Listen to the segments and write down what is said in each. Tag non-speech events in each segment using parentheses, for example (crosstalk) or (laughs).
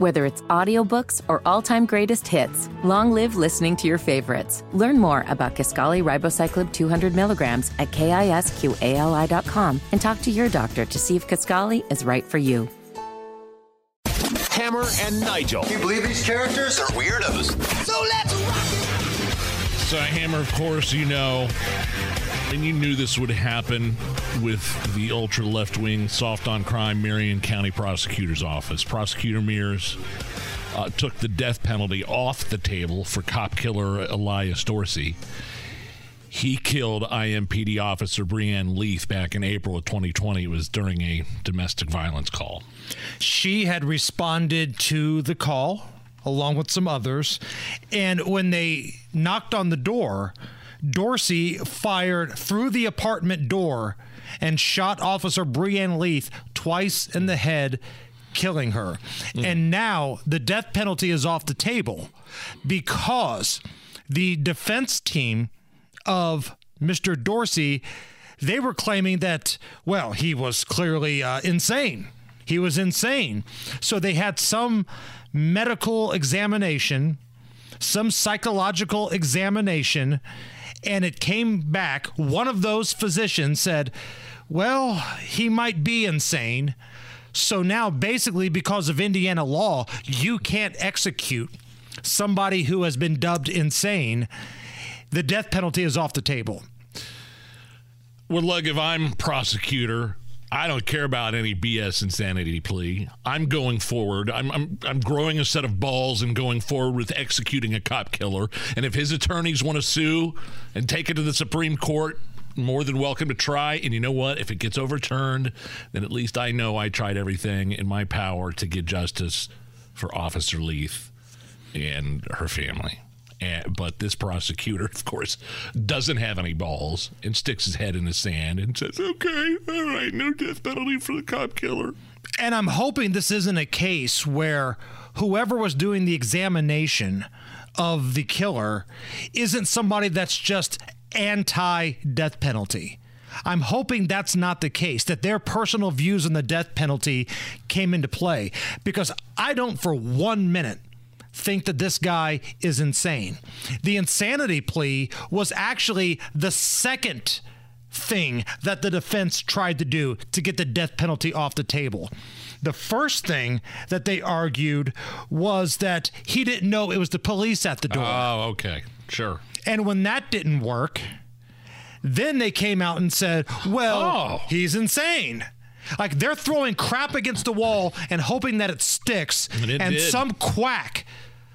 Whether it's audiobooks or all-time greatest hits, long live listening to your favorites. Learn more about Kisqali Ribociclib 200 milligrams at kisqali.com and talk to your doctor to see if Kisqali is right for you. Hammer and Nigel. Can you believe these characters are weirdos? So let's rock. So, Hammer, of course, you know, and you knew this would happen with the ultra left wing soft on crime Marion County Prosecutor's Office. Prosecutor Mears uh, took the death penalty off the table for cop killer Elias Dorsey. He killed IMPD officer Breann Leath back in April of 2020. It was during a domestic violence call. She had responded to the call along with some others. And when they knocked on the door, Dorsey fired through the apartment door and shot Officer Breann Leath twice in the head, killing her. Mm. And now the death penalty is off the table because the defense team of Mr. Dorsey, they were claiming that, well, he was clearly uh, insane. He was insane. So they had some medical examination, some psychological examination, and it came back. One of those physicians said, Well, he might be insane. So now, basically, because of Indiana law, you can't execute somebody who has been dubbed insane. The death penalty is off the table. Well, look, if I'm prosecutor I don't care about any BS insanity plea. I'm going forward. I'm, I'm I'm growing a set of balls and going forward with executing a cop killer. And if his attorneys want to sue and take it to the Supreme Court, more than welcome to try. And you know what? If it gets overturned, then at least I know I tried everything in my power to get justice for Officer Leath and her family. But this prosecutor, of course, doesn't have any balls and sticks his head in the sand and says, okay, all right, no death penalty for the cop killer. And I'm hoping this isn't a case where whoever was doing the examination of the killer isn't somebody that's just anti death penalty. I'm hoping that's not the case, that their personal views on the death penalty came into play, because I don't for one minute think that this guy is insane. The insanity plea was actually the second thing that the defense tried to do to get the death penalty off the table. The first thing that they argued was that he didn't know it was the police at the door. Oh, okay. Sure. And when that didn't work, then they came out and said, well, oh. he's insane. Like they're throwing crap against the wall and hoping that it sticks. And, it and some quack,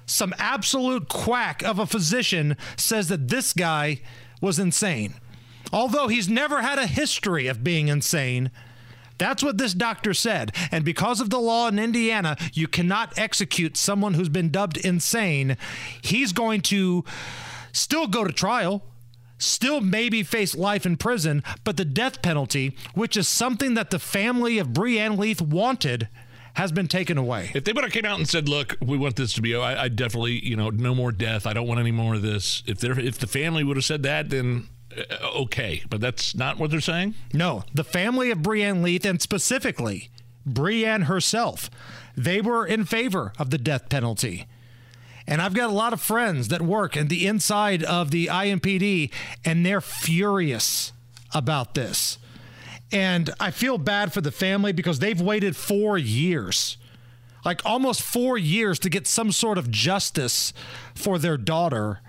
some absolute quack of a physician says that this guy was insane. Although he's never had a history of being insane. That's what this doctor said. And because of the law in Indiana, you cannot execute someone who's been dubbed insane. He's going to still go to trial still maybe face life in prison, but the death penalty, which is something that the family of Breann Leath wanted, has been taken away. If they would have came out and said, "Look, we want this to be," I, I definitely, you know, no more death. I don't want any more of this. If they if the family would have said that, then uh, okay, but that's not what they're saying. No, the family of Breann Leath, and specifically Breann herself, they were in favor of the death penalty. And I've got a lot of friends that work in the inside of the IMPD, and they're furious about this. And I feel bad for the family because they've waited four years, like almost four years, to get some sort of justice for their daughter.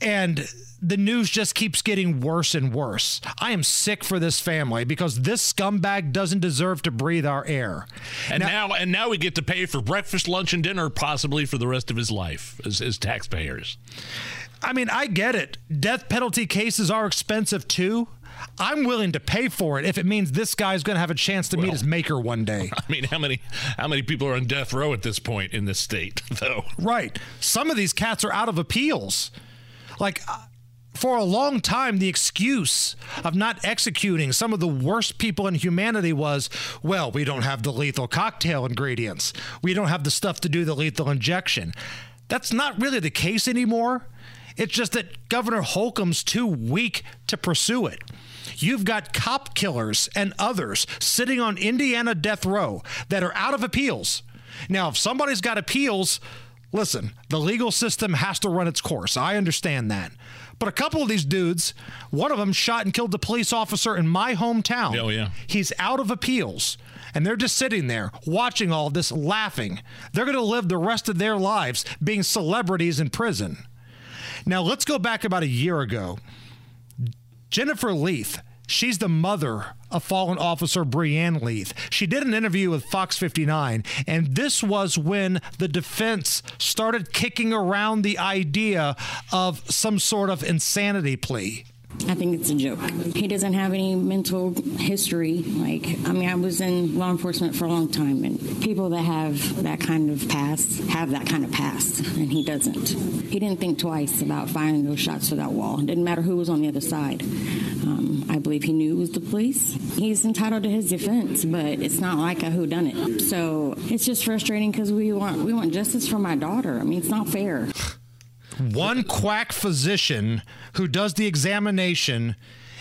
And the news just keeps getting worse and worse. I am sick for this family because this scumbag doesn't deserve to breathe our air. And now, now and now we get to pay for breakfast, lunch, and dinner possibly for the rest of his life as, as taxpayers. I mean, I get it. Death penalty cases are expensive too. I'm willing to pay for it if it means this guy's going to have a chance to well, meet his maker one day. (laughs) I mean, how many how many people are on death row at this point in this state, (laughs) though? Right. Some of these cats are out of appeals. Like uh, for a long time, the excuse of not executing some of the worst people in humanity was, well, we don't have the lethal cocktail ingredients. We don't have the stuff to do the lethal injection. That's not really the case anymore. It's just that Governor Holcomb's too weak to pursue it. You've got cop killers and others sitting on Indiana death row that are out of appeals Now, if somebody's got appeals, listen, the legal system has to run its course. I understand that. But a couple of these dudes, one of them shot and killed the police officer in my hometown. Oh, yeah. He's out of appeals. And they're just sitting there watching all this, laughing. They're going to live the rest of their lives being celebrities in prison. Now, let's go back about a year ago. Jennifer Leath, she's the mother of fallen officer Breann Leath. She did an interview with Fox 59, and this was when the defense started kicking around the idea of some sort of insanity plea. I think it's a joke. He doesn't have any mental history. Like, I mean, I was in law enforcement for a long time, and people that have that kind of past have that kind of past, and he doesn't. He didn't think twice about firing those shots to that wall. It didn't matter who was on the other side. Um, I believe he knew it was the police. He's entitled to his defense, but it's not like a who done it. So it's just frustrating because we want we want justice for my daughter. I mean, it's not fair. (laughs) One quack physician who does the examination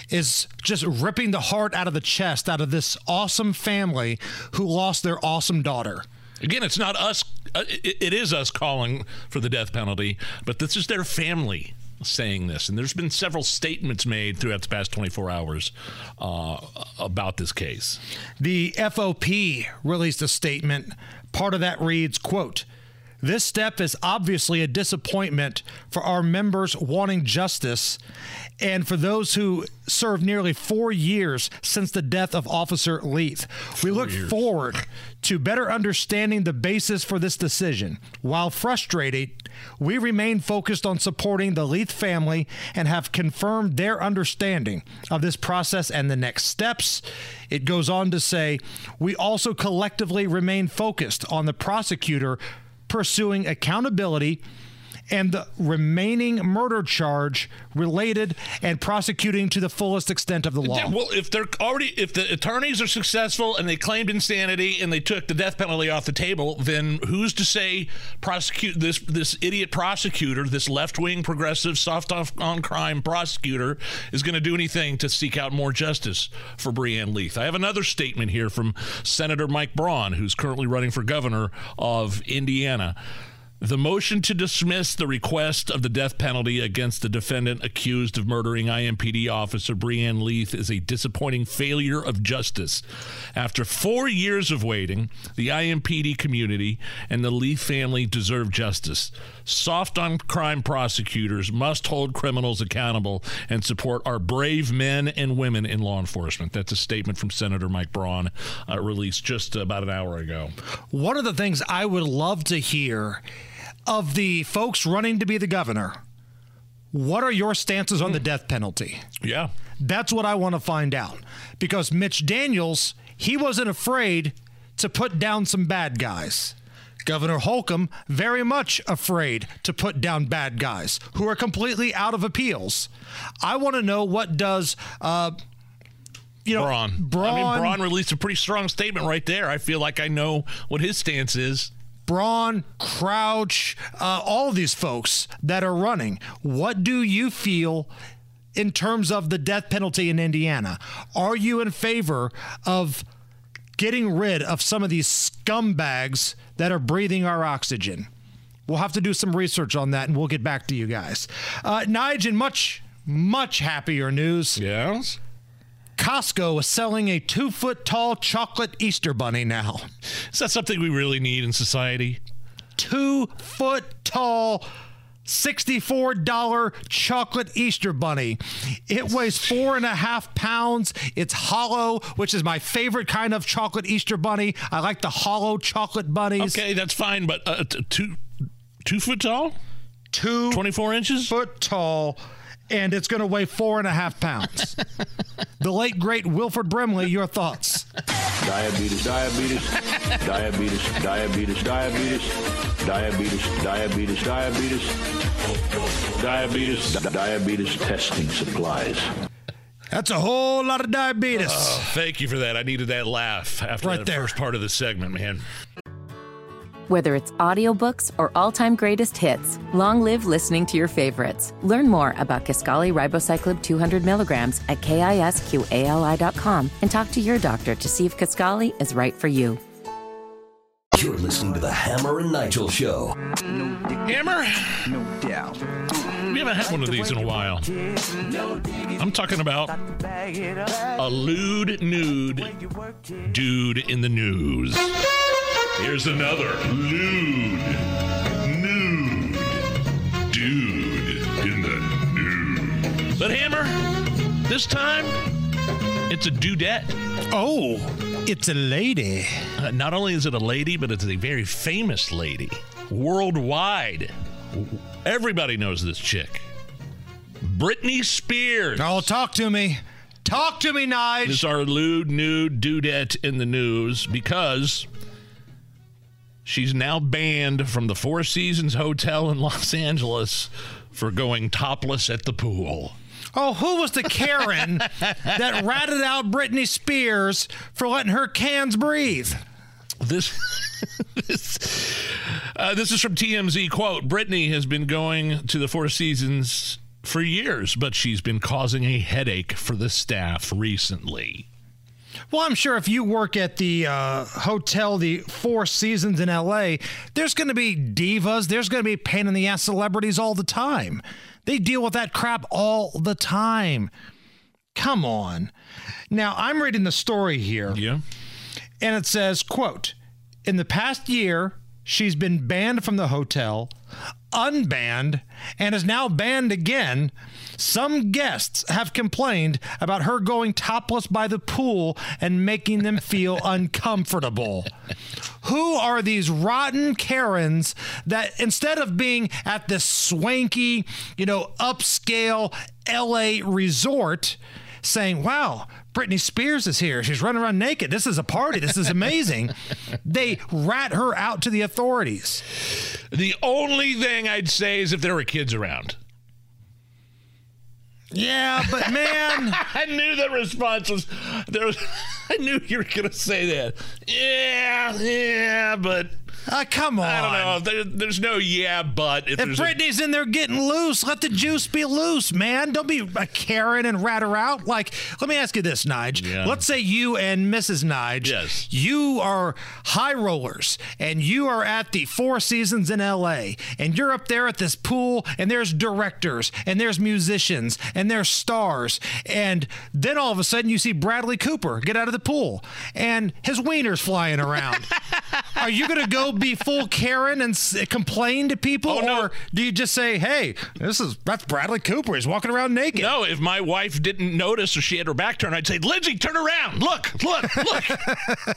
is just ripping the heart out of the chest out of this awesome family who lost their awesome daughter. Again, it's not us. Uh, it, it is us calling for the death penalty, but this is their family saying this. And there's been several statements made throughout the past 24 hours uh, about this case. The FOP released a statement. Part of that reads, quote, this step is obviously a disappointment for our members wanting justice and for those who served nearly four years since the death of Officer Leath. We look years. forward to better understanding the basis for this decision. While frustrated, we remain focused on supporting the Leath family and have confirmed their understanding of this process and the next steps. It goes on to say, we also collectively remain focused on the prosecutor pursuing accountability and the remaining murder charge related and prosecuting to the fullest extent of the law. Yeah, well, if they're already, if the attorneys are successful and they claimed insanity and they took the death penalty off the table, then who's to say prosecute this this idiot prosecutor, this left wing progressive soft on crime prosecutor, is going to do anything to seek out more justice for Breann Leath? I have another statement here from Senator Mike Braun, who's currently running for governor of Indiana. The motion to dismiss the request of the death penalty against the defendant accused of murdering IMPD officer Breann Leath is a disappointing failure of justice. After four years of waiting, the IMPD community and the Leath family deserve justice. Soft on crime prosecutors must hold criminals accountable and support our brave men and women in law enforcement. That's a statement from Senator Mike Braun, uh, released just about an hour ago. One of the things I would love to hear of the folks running to be the governor, what are your stances on the death penalty? Yeah. That's what I want to find out. Because Mitch Daniels, he wasn't afraid to put down some bad guys. Governor Holcomb, very much afraid to put down bad guys who are completely out of appeals. I want to know what does, uh, you know, Braun. Braun, I mean, Braun released a pretty strong statement right there. I feel like I know what his stance is. Braun, Crouch, uh, all these folks that are running. What do you feel in terms of the death penalty in Indiana? Are you in favor of getting rid of some of these scumbags that are breathing our oxygen? We'll have to do some research on that and we'll get back to you guys. Uh, Nigel, much, much happier news. Yes. Costco is selling a two foot tall chocolate Easter bunny now. Is that something we really need in society? Two foot tall. $64 chocolate Easter bunny. It weighs four and a half pounds. It's hollow, which is my favorite kind of chocolate Easter bunny. I like the hollow chocolate bunnies. Okay, that's fine, but uh, t- two two foot tall, Two twenty four inches. foot tall, and it's going to weigh four and a half pounds. the late, great Wilford Brimley, your thoughts. Diabetes, diabetes, diabetes, diabetes, diabetes, diabetes, diabetes, diabetes, diabetes, diabetes testing supplies. That's a whole lot of diabetes. Oh, thank you for that. I needed that laugh after Right that there. first part of the segment, man. Whether it's audiobooks or all-time greatest hits, long live listening to your favorites. Learn more about Kisqali Ribociclib 200 milligrams at kisqali.com and talk to your doctor to see if Kisqali is right for you. You're listening to the Hammer and Nigel Show. No Hammer? No doubt. We haven't had one of these in a while. I'm talking about a lewd nude dude in the news. Here's another lewd nude dude in the news. But Hammer, this time it's a dudette. Oh, it's a lady. Uh, not only is it a lady, but it's a very famous lady worldwide. Everybody knows this chick. Britney Spears. Oh, talk to me. Talk to me, Nige. This is our lewd nude dudette in the news because she's now banned from the Four Seasons Hotel in Los Angeles for going topless at the pool. Oh, who was the Karen (laughs) that ratted out Britney Spears for letting her cans breathe? This, (laughs) this, uh, this is from TMZ. Quote: Britney has been going to the Four Seasons for years, but she's been causing a headache for the staff recently. Well, I'm sure if you work at the uh, hotel, the Four Seasons in LA, there's going to be divas, there's going to be pain in the ass celebrities all the time. They deal with that crap all the time. Come on. Now, I'm reading the story here. Yeah. and it says quote in the past year she's been banned from the hotel unbanned and is now banned again. Some guests have complained about her going topless by the pool and making them feel (laughs) uncomfortable. Who are these rotten karens that instead of being at this swanky you know upscale la resort saying, Wow, Britney Spears is here. She's running around naked. This is a party. This is amazing. (laughs) they rat her out to the authorities. The only thing I'd say is if there were kids around. Yeah, but man, (laughs) I knew the response was there. Was, (laughs) I knew you were going to say that. Yeah, yeah, but uh, come on. I don't know. There, there's no yeah, but if, If there's a- Britney's in there getting loose, let the juice be loose, man. Don't be a Karen and rat her out. Like, let me ask you this, Nige. Yeah. Let's say you and Mrs. Nige, Yes. you are high rollers and you are at the Four Seasons in LA and you're up there at this pool and there's directors and there's musicians and there's stars. And then all of a sudden you see Bradley Cooper get out of the pool and his wiener's flying around. (laughs) are you going to go be full Karen and s- complain to people? Oh, no. Or do you just say, hey, this is that's Bradley Cooper. He's walking around naked. no, if my wife didn't notice or she had her back turned, I'd say, Lindsay, turn around. Look, look, look. (laughs)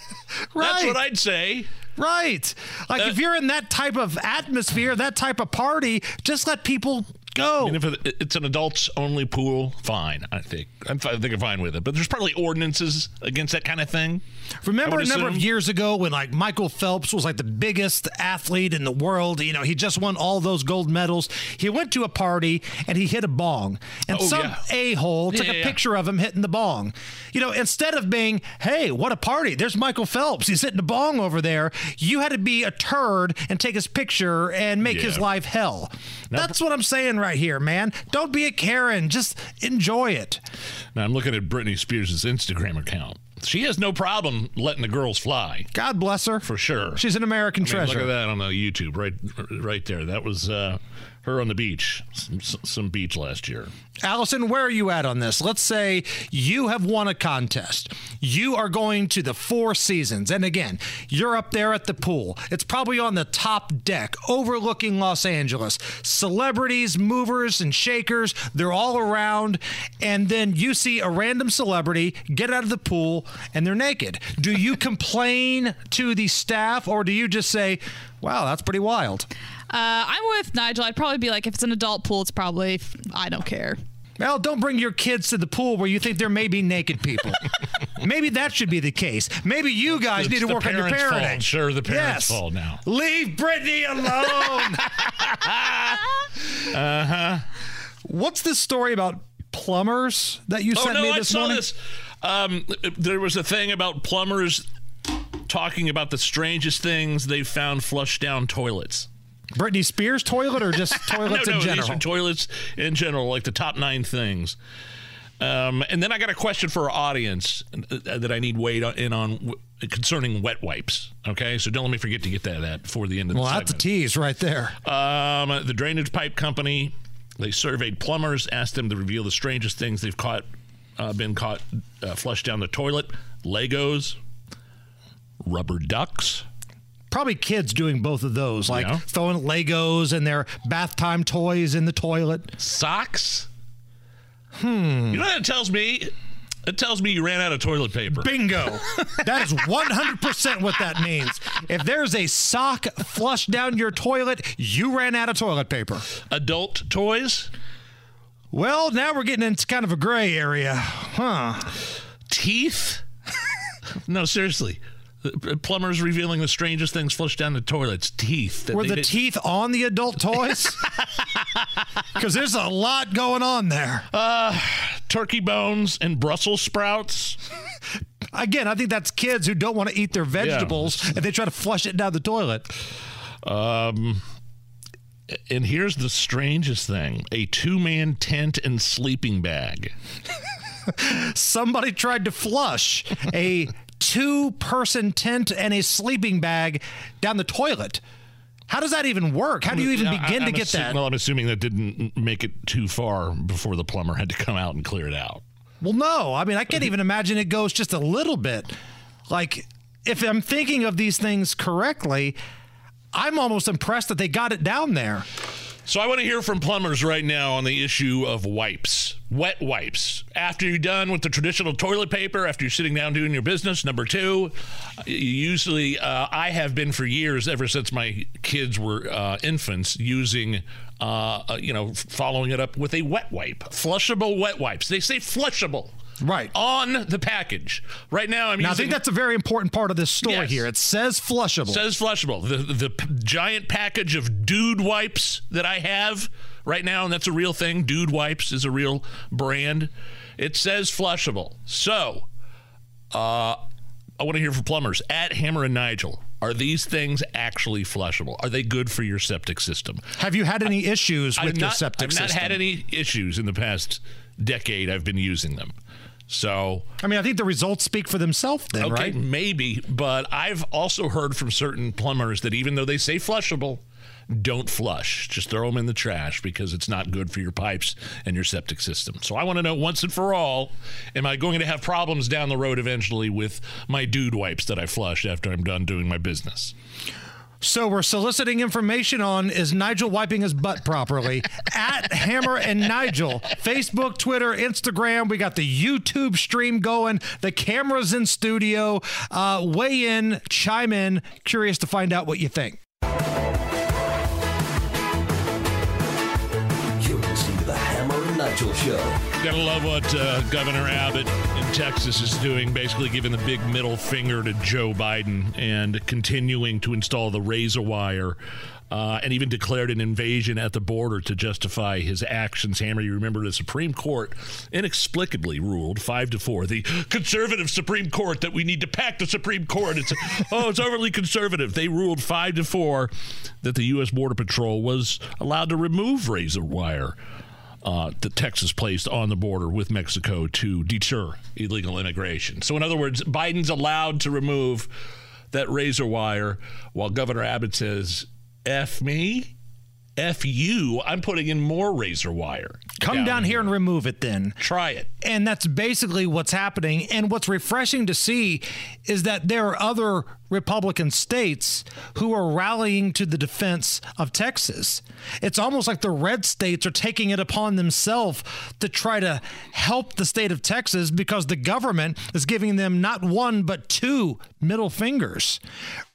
That's what I'd say. Right. Like Uh, if you're in that type of atmosphere, that type of party, just let people go. And if it's an adults only pool, fine. I think I'm, I think I'm fine with it. But there's probably ordinances against that kind of thing. Remember I a would number of years ago when like Michael Phelps was like the biggest athlete in the world, you know, he just won all those gold medals. He went to a party and he hit a bong. And Oh, some yeah. a-hole took Yeah, a yeah. picture of him hitting the bong. You know, instead of being, "Hey, what a party. There's Michael Phelps. He's hitting a bong over there." You had to be a turd and take his picture and make his life hell. That's what I'm saying right here, man. Don't be a Karen. Just enjoy it. Now I'm looking at Britney Spears' Instagram account. She has no problem letting the girls fly. God bless her. For sure. She's an American I mean, treasure. Look at that on the YouTube, right, right there. That was uh, her on the beach, some, some beach last year. Allison, where are you at on this? Let's say you have won a contest. You are going to the Four Seasons. And again, you're up there at the pool. It's probably on the top deck overlooking Los Angeles. Celebrities, movers, and shakers, they're all around. And then you see a random celebrity get out of the pool and they're naked. Do you (laughs) complain to the staff or do you just say, wow, that's pretty wild? Uh, I'm with Nigel. I'd probably be like, if it's an adult pool, it's probably I don't care. Well, don't bring your kids to the pool where you think there may be naked people. (laughs) Maybe that should be the case. Maybe you guys It's need to work on your parents' fault. parenting. Sure, the parents' Yes. fault now. Leave Britney alone. (laughs) uh huh. What's this story about plumbers that you Oh sent no, me I this saw morning? this. Um, there was a thing about plumbers talking about the strangest things they found flushed down toilets. Britney Spears toilet or just (laughs) toilets no, in general? these are toilets in general, like the top nine things. Um, and then I got a question for our audience that I need weighed in on concerning wet wipes. Okay, so don't let me forget to get that at before the end of Well, the that's a tease right there. Um, the drainage pipe company they surveyed plumbers, asked them to reveal the strangest things they've caught, uh, been caught uh, flushed down the toilet. Legos, rubber ducks. Probably kids doing both of those, like Yeah. throwing Legos and their bath time toys in the toilet. Socks. Hmm. You know what that tells me? It tells me you ran out of toilet paper. Bingo. (laughs) that is 100% what that means. If there's a sock flushed down your toilet, you ran out of toilet paper. Adult toys. Well, now we're getting into kind of a gray area. Huh. Teeth. (laughs) no, seriously. The Plumbers revealing the strangest things flushed down the toilets. Teeth. that Were the did- teeth on the adult toys? (laughs) Because there's a lot going on there. Uh, turkey bones and Brussels sprouts. Again, I think that's kids who don't want to eat their vegetables and they try to flush it down the toilet. Um, and here's the strangest thing: a two-man tent and sleeping bag. (laughs) Somebody tried to flush a two person tent and a sleeping bag down the toilet. How does that even work? How do you even begin to I'm get assu- that? Well, I'm assuming that didn't make it too far before the plumber had to come out and clear it out. Well, no. I mean, I can't even imagine it goes just a little bit. Like, if I'm thinking of these things correctly, I'm almost impressed that they got it down there. So I want to hear from plumbers right now on the issue of wipes, wet wipes. After you're done with the traditional toilet paper, after you're sitting down doing your business, number two, usually uh, I have been for years, ever since my kids were uh, infants, using. Uh, uh, you know, following it up with a wet wipe, flushable wet wipes. They say flushable, right, on the package. Right now, I'm now, I think that's a very important part of this story Yes. here. It says flushable. Says flushable. The the p- giant package of dude wipes that I have right now, and that's a real thing. Dude wipes is a real brand. It says flushable. So, uh, I want to hear from plumbers at Hammer and Nigel. Are these things actually flushable? Are they good for your septic system? Have you had any issues with I've your not, septic I've not had any issues in the past decade. I've been using them. So I mean, I think the results speak for themselves then, okay, right? maybe, but I've also heard from certain plumbers that even though they say flushable, don't flush. Just throw them in the trash because it's not good for your pipes and your septic system. So I want to know once and for all, am I going to have problems down the road eventually with my dude wipes that I flush after I'm done doing my business? So we're soliciting information on is Nigel wiping his butt properly (laughs) at Hammer and Nigel, Facebook, Twitter, Instagram. We got the YouTube stream going. The cameras in studio. Uh, weigh in, chime in. Curious to find out what you think. You're listening to the Hammer and Nigel Show. Gotta love what uh, Governor Abbott in Texas is doing, basically giving the big middle finger to Joe Biden and continuing to install the razor wire. Uh, and even declared an invasion at the border to justify his actions. Hammer, you remember the Supreme Court inexplicably ruled five to four. The conservative Supreme Court that we need to pack the Supreme Court. It's oh, it's overly conservative. They ruled five to four that the U.S. Border Patrol was allowed to remove razor wire uh, that Texas placed on the border with Mexico to deter illegal immigration. So, in other words, Biden's allowed to remove that razor wire while Governor Abbott says, F me, F you, I'm putting in more razor wire. Come down, here and remove it then. Try it. And that's basically what's happening. And what's refreshing to see is that there are other Republican states who are rallying to the defense of Texas. It's almost like the red states are taking it upon themselves to try to help the state of Texas because the government is giving them not one, but two middle fingers.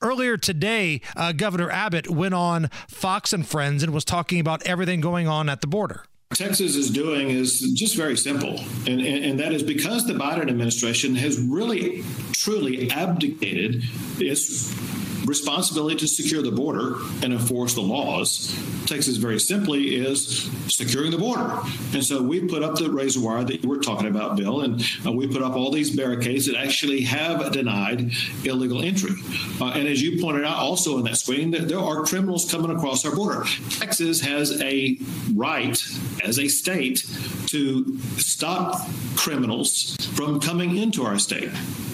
Earlier today, uh, Governor Abbott went on Fox and Friends and was talking about everything going on at the border. Texas is doing is just very simple, and, and, and that is because the Biden administration has really, truly abdicated its responsibility to secure the border and enforce the laws. Texas, very simply, is securing the border. And so we put up the razor wire that you were talking about, Bill, and uh, we put up all these barricades that actually have denied illegal entry. Uh, and as you pointed out also in that screen, that there are criminals coming across our border. Texas has a right as a state to stop criminals from coming into our state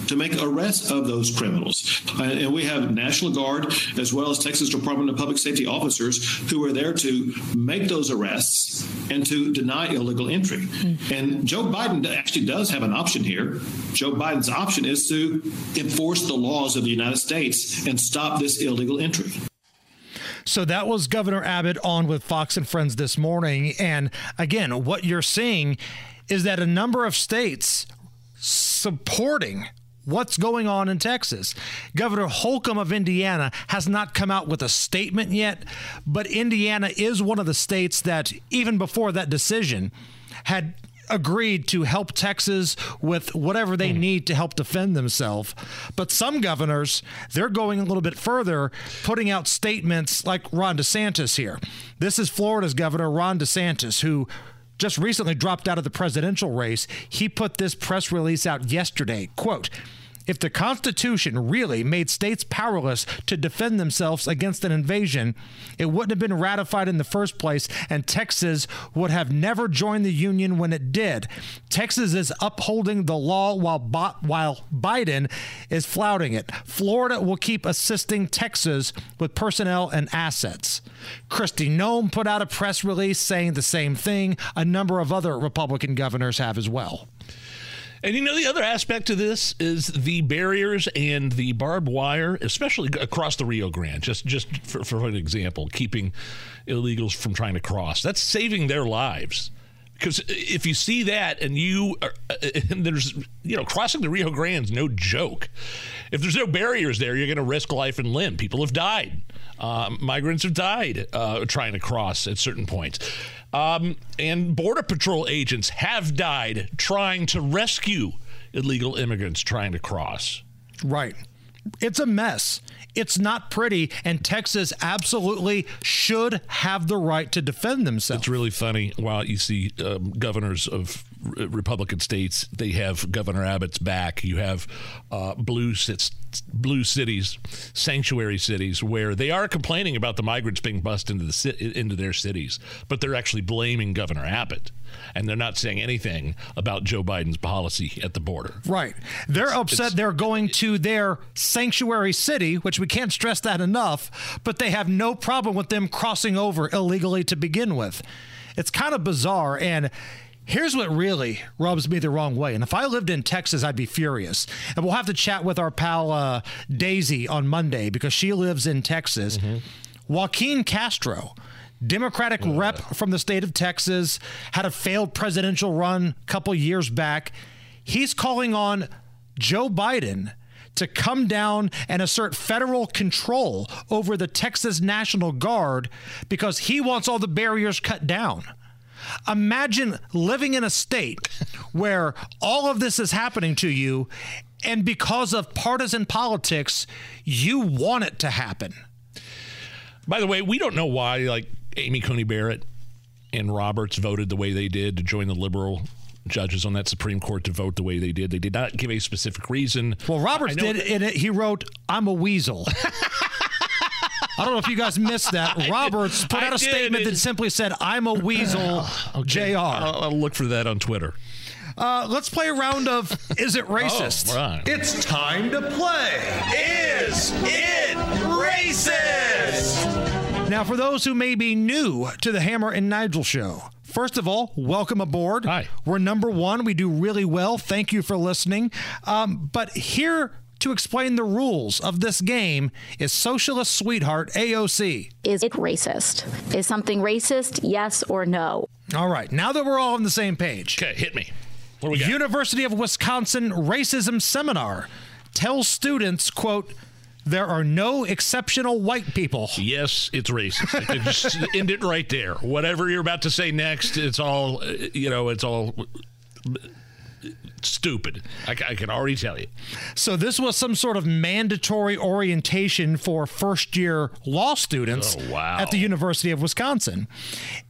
to make arrests of those criminals. Uh, and we have National Guard as well as Texas Department of Public Safety officers who are there to make those arrests and to deny illegal entry. Mm-hmm. And Joe Biden actually does have an option here. Joe Biden's option is to enforce the laws of the United States and stop this illegal entry. So that was Governor Abbott on with Fox and Friends this morning. And again, what you're seeing is that a number of states supporting what's going on in Texas. Governor Holcomb of Indiana has not come out with a statement yet, but Indiana is one of the states that, even before that decision, had agreed to help Texas with whatever they mm. need to help defend themselves. But some governors, they're going a little bit further, putting out statements like Ron DeSantis here. This is Florida's governor, Ron DeSantis, who just recently dropped out of the presidential race. He put this press release out yesterday. Quote, if the Constitution really made states powerless to defend themselves against an invasion, it wouldn't have been ratified in the first place, and Texas would have never joined the Union when it did. Texas is upholding the law while, while Biden is flouting it. Florida will keep assisting Texas with personnel and assets. Kristi Noem put out a press release saying the same thing. A number of other Republican governors have as well. And you know, the other aspect to this is the barriers and the barbed wire, especially across the Rio Grande. Just, just for, for an example, keeping illegals from trying to cross. That's saving their lives. Because if you see that and you are, and there's, you know, crossing the Rio Grande's no joke. If there's no barriers there, you're going to risk life and limb. People have died. Uh, migrants have died uh, trying to cross at certain points. Um, and Border Patrol agents have died trying to rescue illegal immigrants trying to cross. Right. It's a mess. It's not pretty, and Texas absolutely should have the right to defend themselves. It's really funny. While you see um, governors of Republican states, they have Governor Abbott's back. You have uh, blue blue cities, sanctuary cities, where they are complaining about the migrants being bussed into the into their cities, but they're actually blaming Governor Abbott, and they're not saying anything about Joe Biden's policy at the border. Right. They're it's, upset. It's, they're going to their sanctuary city, which we can't stress that enough, but they have no problem with them crossing over illegally to begin with. It's kind of bizarre and Here's what really rubs me the wrong way. And if I lived in Texas, I'd be furious. And we'll have to chat with our pal uh, Daisy on Monday because she lives in Texas. Mm-hmm. Joaquin Castro, Democratic uh. rep from the state of Texas, had a failed presidential run a couple years back. He's calling on Joe Biden to come down and assert federal control over the Texas National Guard because he wants all the barriers cut down. Imagine living in a state where all of this is happening to you, and because of partisan politics, you want it to happen. By the way, we don't know why, like Amy Coney Barrett and Roberts voted the way they did to join the liberal judges on that Supreme Court to vote the way they did. They did not give a specific reason. Well, Roberts did in it. He wrote, "I'm a weasel." (laughs) I don't know if you guys missed that. (laughs) Roberts put out a statement that simply said, "I'm a weasel." (sighs) okay. Jr. I'll, I'll look for that on Twitter. Uh, let's play a round of Is It (laughs) Racist? Oh, right. It's time to play Is It Racist? Now, for those who may be new to the Hammer and Nigel show, First of all, welcome aboard. Hi. We're number one. We do really well. Thank you for listening. Um, but here to explain the rules of this game is socialist sweetheart AOC. Is it racist? Is something racist, yes or no? All right, now that we're all on the same page. Okay, hit me. What we got? University of Wisconsin Racism Seminar tells students, quote, there are no exceptional white people. Yes, it's racist. just (laughs) end it right there. Whatever you're about to say next, it's all, uh, you know, it's all stupid. I, I can already tell you. So this was some sort of mandatory orientation for first-year law students Oh, wow. at the University of Wisconsin.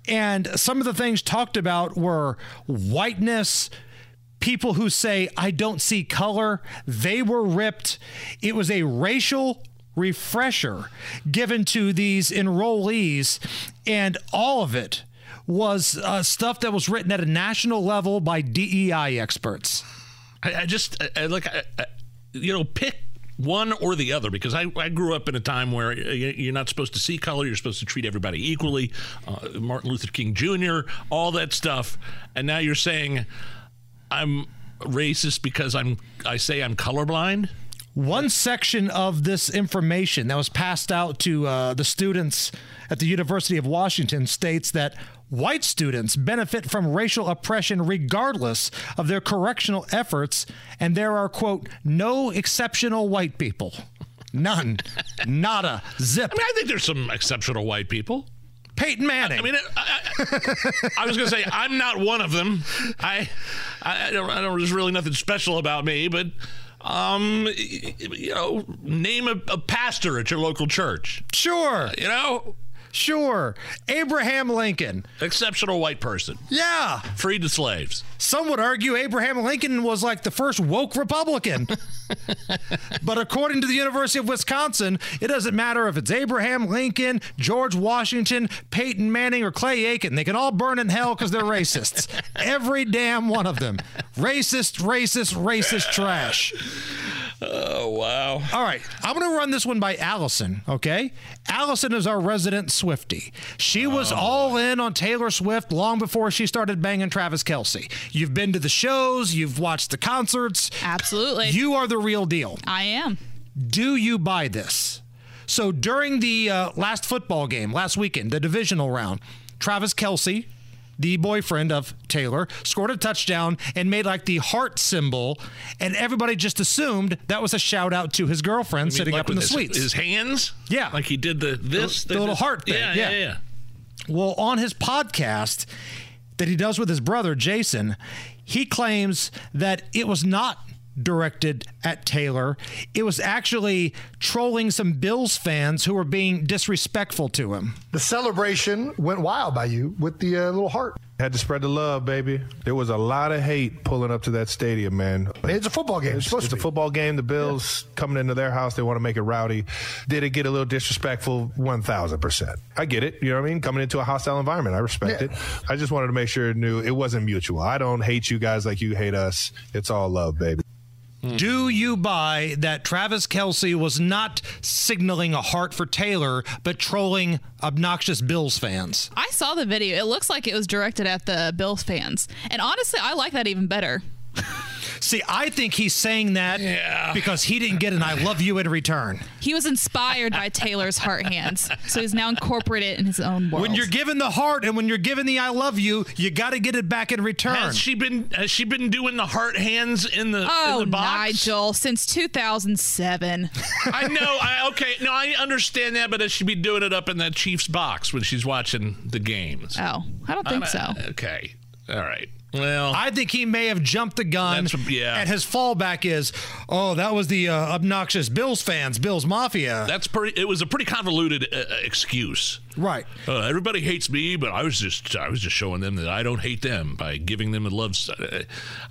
And some of the things talked about were whiteness, people who say I don't see color, they were ripped. It was a racial refresher given to these enrollees and all of it was uh, stuff that was written at a national level by DEI experts. I, I just I, I look, I, you know, pick one or the other because I, I grew up in a time where you- you're not supposed to see color. You're supposed to treat everybody equally. Uh, Martin Luther King Jr., all that stuff, and now you're saying I'm racist because I'm I say I'm colorblind. One section of this information that was passed out to uh, the students at the University of Washington states that white students benefit from racial oppression regardless of their correctional efforts, and there are, quote, no exceptional white people. None. Nada. Zip. I mean, I think there's some exceptional white people. Peyton Manning. I mean, I, I, I was going to say I'm not one of them. I, I, I don't, I don't. There's really nothing special about me, but um, you know, name a, a pastor at your local church. Sure. You know, Sure. Abraham Lincoln. exceptional white person, Yeah. freed the slaves. Some would argue Abraham Lincoln was like the first woke Republican. (laughs) but according to the University of Wisconsin, it doesn't matter if it's Abraham Lincoln, George Washington, Peyton Manning, or Clay Aiken. They can all burn in hell because they're racists. (laughs) Every damn one of them. Racist, racist, racist trash. Oh wow! All right, I'm going to run this one by Allison, okay? Allison is our resident Swifty. She was all in on Taylor Swift long before she started banging Travis Kelce. You've been to the shows, you've watched the concerts. Absolutely. You are the real deal. I am. Do you buy this? So during the uh, last football game, last weekend, the divisional round, Travis Kelce, the boyfriend of Taylor, scored a touchdown and made like the heart symbol, and everybody just assumed that was a shout out to his girlfriend I mean, sitting like up in the his, suites. His hands, Yeah. like he did the this, The- the little heart thing, Yeah, yeah. yeah, yeah. Well, on his podcast that he does with his brother Jason, he claims that it was not directed at Taylor. It was actually trolling some Bills fans who were being disrespectful to him. The celebration went wild by you with the uh, little heart. Had to spread the love, baby. There was a lot of hate pulling up to that stadium, man. It's a football game. It's It's, supposed it's to a football game. The Bills coming into their house, they want to make it rowdy. Did it get a little disrespectful? One thousand percent. I get it. You know what I mean? Coming into a hostile environment, I respect Yeah. it. I just wanted to make sure it knew it wasn't mutual. I don't hate you guys like you hate us. It's all love, baby. Do you buy that Travis Kelce was not signaling a heart for Taylor, but trolling obnoxious Bills fans? I saw the video. It looks like it was directed at the Bills fans. And honestly, I like that even better. See, I think he's saying that because he didn't get an I love you in return. He was inspired by Taylor's heart hands. So he's now incorporated it in his own world. When you're given the heart and when you're given the I love you, you got to get it back in return. Has she been? Has she been doing the heart hands in the Oh, in the oh, box? Nigel, since 2007. I know. I okay. No, I understand that, but has she be doing it up in that Chiefs box when she's watching the games? Oh, I don't think uh, so. Okay. All right. Well, I think he may have jumped the gun. Yeah. And his fallback is, oh, that was the uh, obnoxious Bills fans, Bills Mafia. that's pretty. It was a pretty convoluted uh, excuse. Right. Uh, everybody hates me, but I was just I was just showing them that I don't hate them by giving them the love. uh,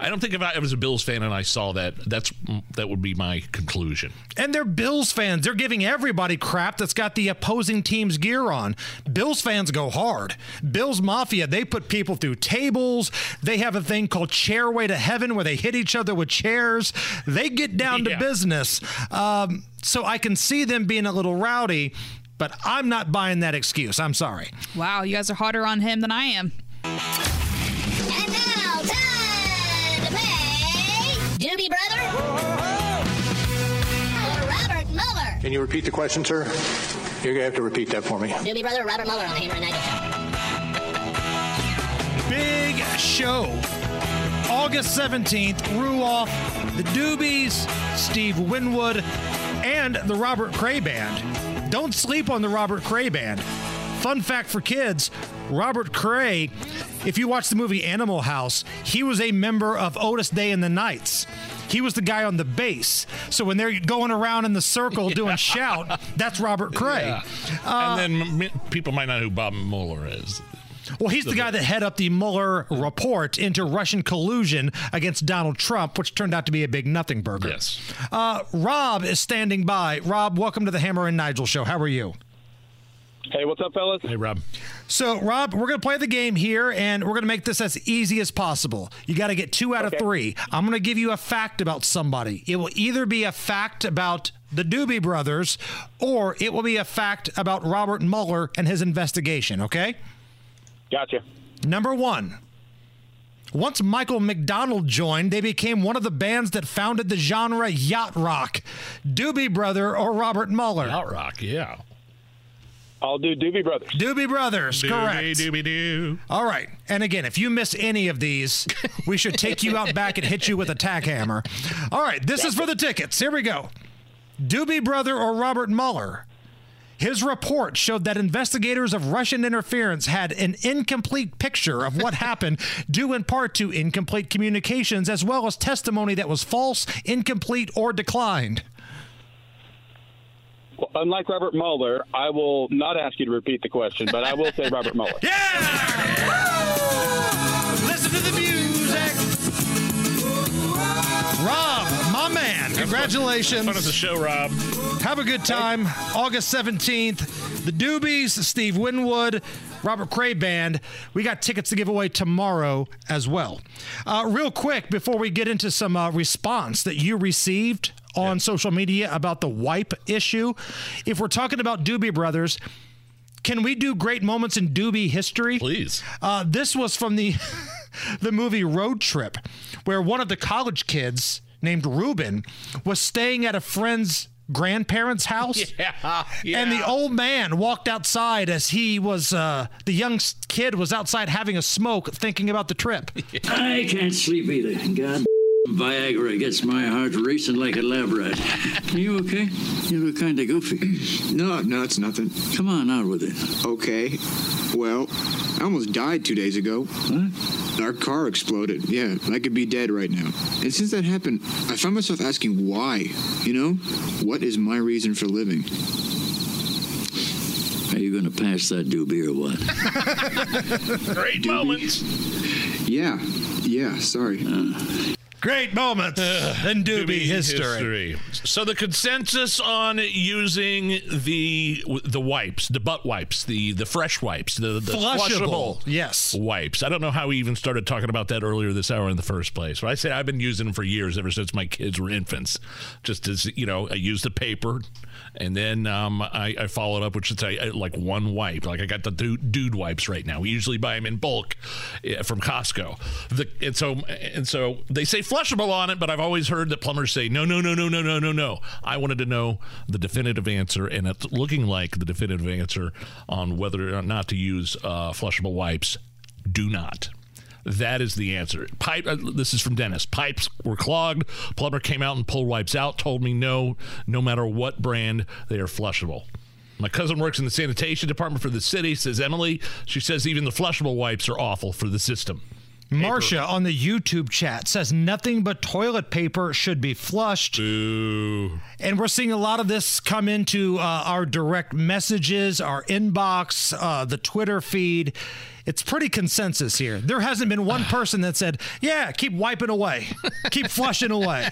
I don't think if I was a Bills fan and I saw that, that's that would be my conclusion. And they're Bills fans. They're giving everybody crap that's got the opposing team's gear on. Bills fans go hard. Bills Mafia, they put people through tables. They have a thing called Chairway to Heaven where they hit each other with chairs. They get down Yeah. to business. Um, so I can see them being a little rowdy, but I'm not buying that excuse. I'm sorry. Wow, you guys are harder on him than I am. And now, time to play Doobie Brother or Robert Mueller. Can you repeat the question, sir? You're going to have to repeat that for me. Doobie Brother Robert Mueller on the Hammer and Nigel Show. Big show. August 17th, Ruoff, the Doobies, Steve Winwood, and the Robert Cray Band. Don't sleep on the Robert Cray Band. Fun fact for kids Robert Cray If you watch the movie Animal House, he was a member of Otis Day and the Knights. He was the guy on the bass. So when they're going around in the circle doing shout, that's Robert Cray. Yeah. Uh, and then m- people might not know who Bob Mueller is. Well, he's the guy that head up the Mueller report into Russian collusion against Donald Trump, which turned out to be a big nothing burger. Yes. Uh, Rob is standing by. Rob, welcome to the Hammer and Nigel show. How are you? Hey, what's up, fellas? Hey, Rob. So, Rob, we're going to play the game here, and we're going to make this as easy as possible. You got to get two out of three. I'm going to give you a fact about somebody. It will either be a fact about the Doobie Brothers, or it will be a fact about Robert Mueller and his investigation, okay? Gotcha. Number one. Once Michael McDonald joined, they became one of the bands that founded the genre yacht rock. Doobie Brother or Robert Mueller? Yacht rock, yeah. I'll do Doobie Brothers. Doobie Brothers, correct. Doobie doo. All right. And again, if you miss any of these, we should take you out back and hit you with a tack hammer. All right. This is for the tickets. Here we go. Doobie Brother or Robert Mueller? His report showed that investigators of Russian interference had an incomplete picture of what (laughs) happened, due in part to incomplete communications as well as testimony that was false, incomplete, or declined. Well, unlike Robert Mueller, I will not ask you to repeat the question, but I will say Robert Mueller. (laughs) Yeah! Listen to the music. Rob, my man, congratulations. Fun of the show, Rob. Have a good time. August 17th, the Doobies, Steve Winwood, Robert Cray Band. We got tickets to give away tomorrow as well. Uh, real quick, before we get into some uh, response that you received on social media about the wipe issue, if we're talking about Doobie Brothers, can we do great moments in Doobie history? Please. Uh, this was from the (laughs) the movie Road Trip, where one of the college kids named Ruben was staying at a friend's grandparents' house. (laughs) Yeah, And the old man walked outside as he was, uh, the young kid was outside having a smoke, thinking about the trip. I can't sleep either. God Viagra gets my heart racing like a lab rat. Are you okay? You look kind of goofy. No, no, it's nothing. Come on, out with it. Okay. Well, I almost died two days ago. What? Our car exploded. Yeah, I could be dead right now. And since that happened, I found myself asking why. You know, what is my reason for living? Are you going to pass that doobie or what? (laughs) Great moments. Yeah, yeah, sorry. Uh. Great moments in Doobie, history. So the consensus on using the the wipes, the butt wipes, the the fresh wipes, the, the Flushable, flushable yes. wipes. I don't know how we even started talking about that earlier this hour in the first place. But I say I've been using them for years, ever since my kids were infants. Just as you know, I use the paper, and then um, I, I followed up with say like one wipe. Like I got the dude, dude wipes right now. We usually buy them in bulk uh, from Costco. The, and so and so they say flushable on it, but I've always heard that plumbers say no, no, no, no, no, no, no, no. I wanted to know the definitive answer, and it's looking like the definitive answer on whether or not to use uh, flushable wipes. Do not. That is the answer. Pipe. Uh, this is from Dennis. Pipes were clogged. Plumber came out and pulled wipes out. Told me no, no matter what brand, they are flushable. My cousin works in the sanitation department for the city. Says Emily. She says even the flushable wipes are awful for the system. Marcia on the YouTube chat says nothing but toilet paper should be flushed. Boo. And we're seeing a lot of this come into uh, our direct messages, our inbox, uh, the Twitter feed. It's pretty consensus here. There hasn't been one person that said, "Yeah, keep wiping away, keep flushing away,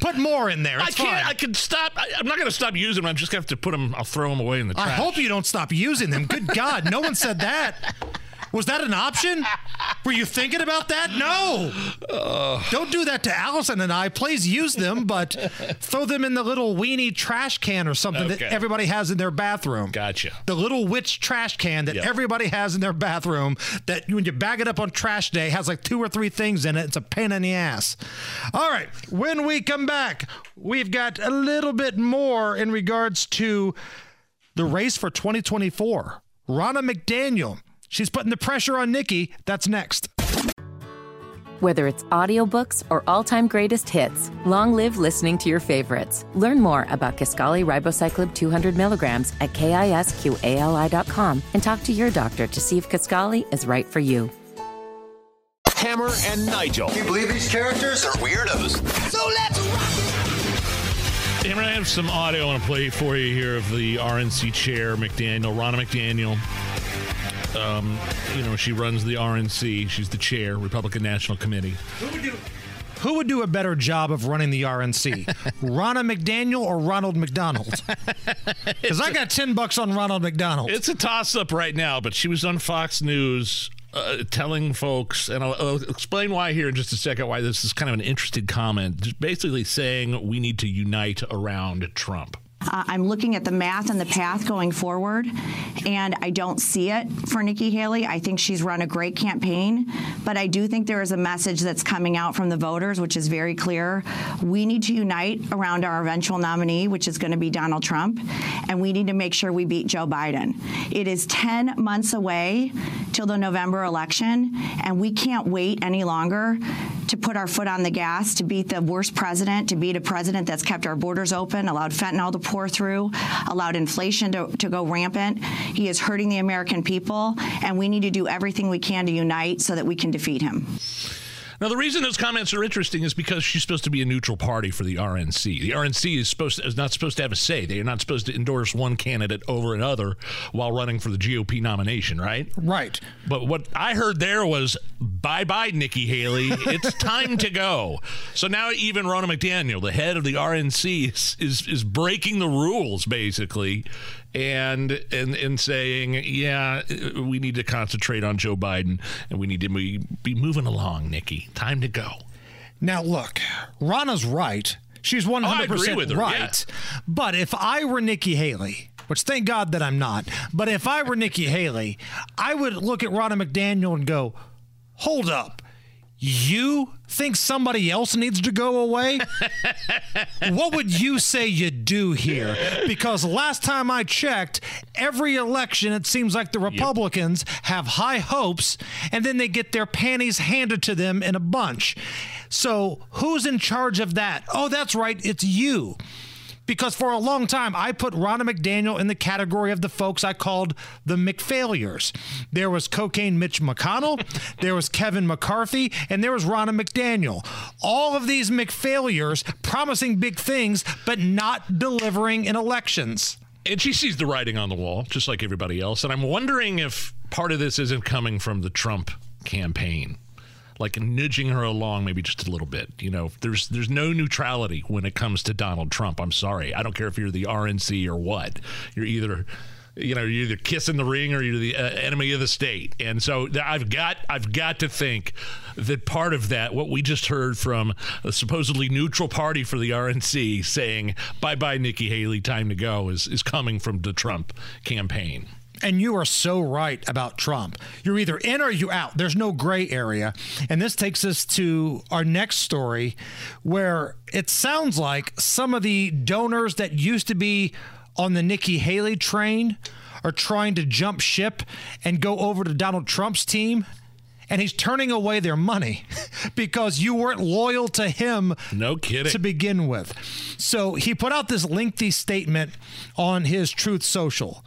put more in there." I can't. fine." I can stop. I, I'm not going to stop using them. I'm just going to have to put them. I'll throw them away in the trash. I hope you don't stop using them. Good God, no one said that. Was that an option? Were you thinking about that? No. Don't do that to Allison and I. Please use them, but throw them in the little weenie trash can or something that everybody has in their bathroom. Gotcha. The little witch trash can that Yep. everybody has in their bathroom that when you bag it up on trash day has like two or three things in it. It's a pain in the ass. All right. When we come back, we've got a little bit more in regards to the race for 2024. Ronna McDaniel. She's putting the pressure on Nikki. That's next. Whether it's audiobooks or all-time greatest hits, long live listening to your favorites. Learn more about Kisqali Ribociclib 200 milligrams at kisqali.com and talk to your doctor to see if Kisqali is right for you. Hammer, and Nigel. Can you believe these characters are weirdos? So let's rock Hammer, I have some audio I want to play for you here of the RNC chair, McDaniel, Ronna McDaniel. Um, you know, she runs the RNC. She's the chair, Republican National Committee. Who would do a better job of running the RNC? (laughs) Ronna McDaniel or Ronald McDonald? (laughs) Because I got 10 bucks on Ronald McDonald. It's a toss up right now, but she was on Fox News uh, telling folks, and I'll, I'll explain why here in just a second, why this is kind of an interesting comment. Just basically saying we need to unite around Trump. Uh, I'm looking at the math and the path going forward, and I don't see it for Nikki Haley. I think she's run a great campaign, but I do think there is a message that's coming out from the voters, which is very clear. We need to unite around our eventual nominee, which is going to be Donald Trump, and we need to make sure we beat Joe Biden. It is 10 months away till the November election, and we can't wait any longer to put our foot on the gas to beat the worst president, to beat a president that's kept our borders open, allowed fentanyl to pour through, allowed inflation to, to go rampant. He is hurting the American people, and we need to do everything we can to unite so that we can defeat him. Now, the reason those comments are interesting is because she's supposed to be a neutral party for the RNC. The RNC is supposed to, is not supposed to have a say. They are not supposed to endorse one candidate over another while running for the GOP nomination, right? Right. But what I heard there was, "Bye bye, Nikki Haley. It's (laughs) time to go." So now even Ronna McDaniel, the head of the RNC, is is, is breaking the rules basically. And, and and saying, yeah, we need to concentrate on Joe Biden, and we need to be, be moving along, Nikki. Time to go. Now, look, Ronna's right. She's 100% Oh, I agree with her, right. But if I were Nikki Haley, which thank God that I'm not, but if I were Nikki Haley, I would look at Ronna McDaniel and go, hold up. You think somebody else needs to go away? (laughs) what would you say you do here? Because last time I checked, every election it seems like the Republicans have high hopes and then they get their panties handed to them in a bunch. So, who's in charge of that? Oh, that's right, it's you because for a long time I put Ronna McDaniel in the category of the folks I called the McFailures. There was cocaine Mitch McConnell, (laughs) there was Kevin McCarthy, and there was Ronna McDaniel. All of these McFailures promising big things but not delivering in elections. And she sees the writing on the wall, just like everybody else. And I'm wondering if part of this isn't coming from the Trump campaign like nudging her along maybe just a little bit. You know, there's there's no neutrality when it comes to Donald Trump. I'm sorry. I don't care if you're the RNC or what. You're either you know, you're either kissing the ring or you're the uh, enemy of the state. And so I've got I've got to think that part of that what we just heard from a supposedly neutral party for the RNC saying bye-bye Nikki Haley, time to go is is coming from the Trump campaign. And you are so right about Trump. You're either in or you out. There's no gray area. And this takes us to our next story where it sounds like some of the donors that used to be on the Nikki Haley train are trying to jump ship and go over to Donald Trump's team. And he's turning away their money (laughs) because you weren't loyal to him. No kidding. To begin with. So he put out this lengthy statement on his Truth Social.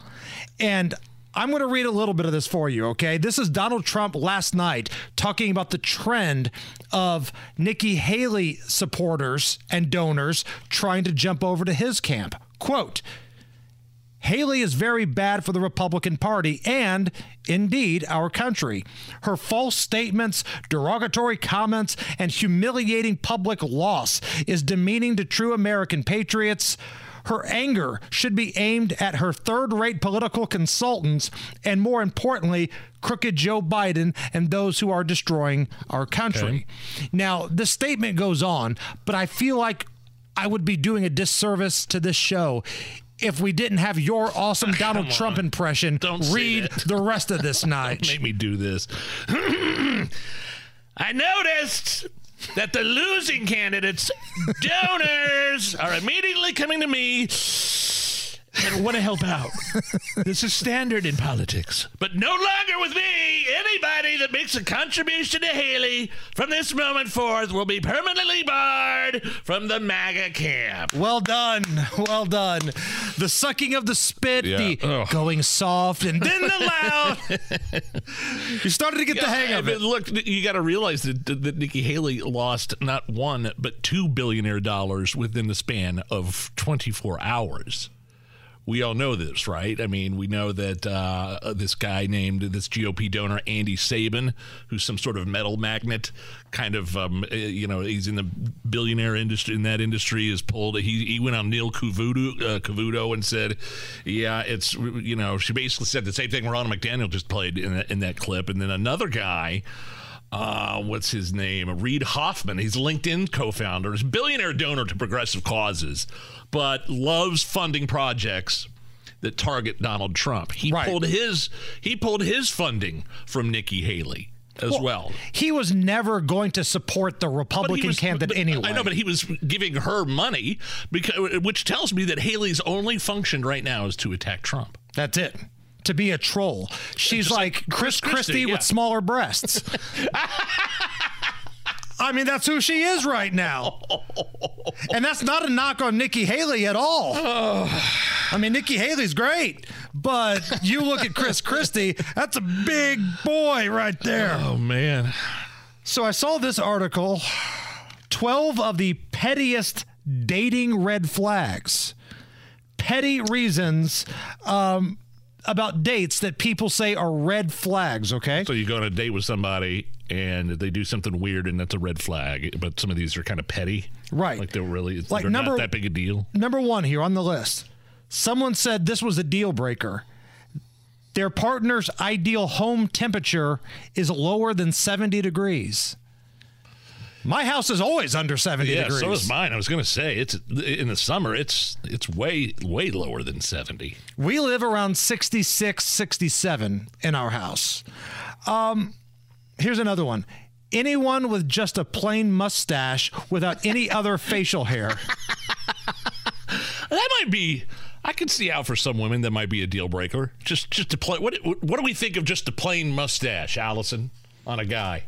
And I'm going to read a little bit of this for you, okay? This is Donald Trump last night talking about the trend of Nikki Haley supporters and donors trying to jump over to his camp. Quote, Haley is very bad for the Republican Party and, indeed, our country. Her false statements, derogatory comments, and humiliating public loss is demeaning to true American patriots. Her anger should be aimed at her third rate political consultants and, more importantly, crooked Joe Biden and those who are destroying our country. Okay. Now, the statement goes on, but I feel like I would be doing a disservice to this show if we didn't have your awesome (laughs) Donald Trump impression Don't read the rest of this (laughs) night. Make me do this. (clears throat) I noticed that the losing candidates' (laughs) donors are immediately coming to me I want to help out. this is standard in politics. But no longer with me. Anybody that makes a contribution to Haley from this moment forth will be permanently barred from the MAGA camp. Well done. Well done. The sucking of the spit, Yeah. the Ugh. going soft, and then the loud. (laughs) you started to get the hang of it. Look, you got to realize that, that Nikki Haley lost not one but two billionaire dollars within the span of 24 hours. We all know this, right? I mean, we know that uh, this guy named this GOP donor Andy Sabin, who's some sort of metal magnet, kind of, um, uh, you know, he's in the billionaire industry. In that industry, is pulled. He he went on Neil Cavuto, uh, Cavuto and said, "Yeah, it's you know." She basically said the same thing Ronald McDaniel just played in in that clip, and then another guy uh, what's his name? Reid Hoffman. He's LinkedIn co-founder. He's a billionaire donor to progressive causes, but loves funding projects that target Donald Trump. He pulled his he pulled his funding from Nikki Haley as well. He was never going to support the Republican was- candidate but- anyway. I know, but he was giving her money, because, which tells me that Haley's only function right now is to attack Trump. That's it. To be a troll. She's Just like, like Chris Chris Christie, Christie yeah. with smaller breasts. I mean, that's who she is right now. And that's not a knock on Nikki Haley at all. (sighs) I mean, Nikki Haley's great, but you look at Chris Christie, that's a big boy right there. Oh, man. So I saw this article 12 of the pettiest dating red flags. Petty reasons um, about dates that people say are red flags, okay? So you go on a date with somebody and they do something weird and that's a red flag. But some of these are kind of petty. Right. Like they're really Like they're number- not that big a deal. Number one here on the list. Someone said this was a deal breaker. Their partner's ideal home temperature is lower than 70 degrees. My house is always under 70 Yeah, degrees. so is mine. I was going to say it's in the summer. It's it's way way lower than seventy. We live around 66, 67 in our house. Um, here's another one. Anyone with just a plain mustache without any (laughs) other facial hair. That might be. I could see how for some women that might be a deal breaker. Just just to play. What what do we think of just a plain mustache, Allison, on a guy?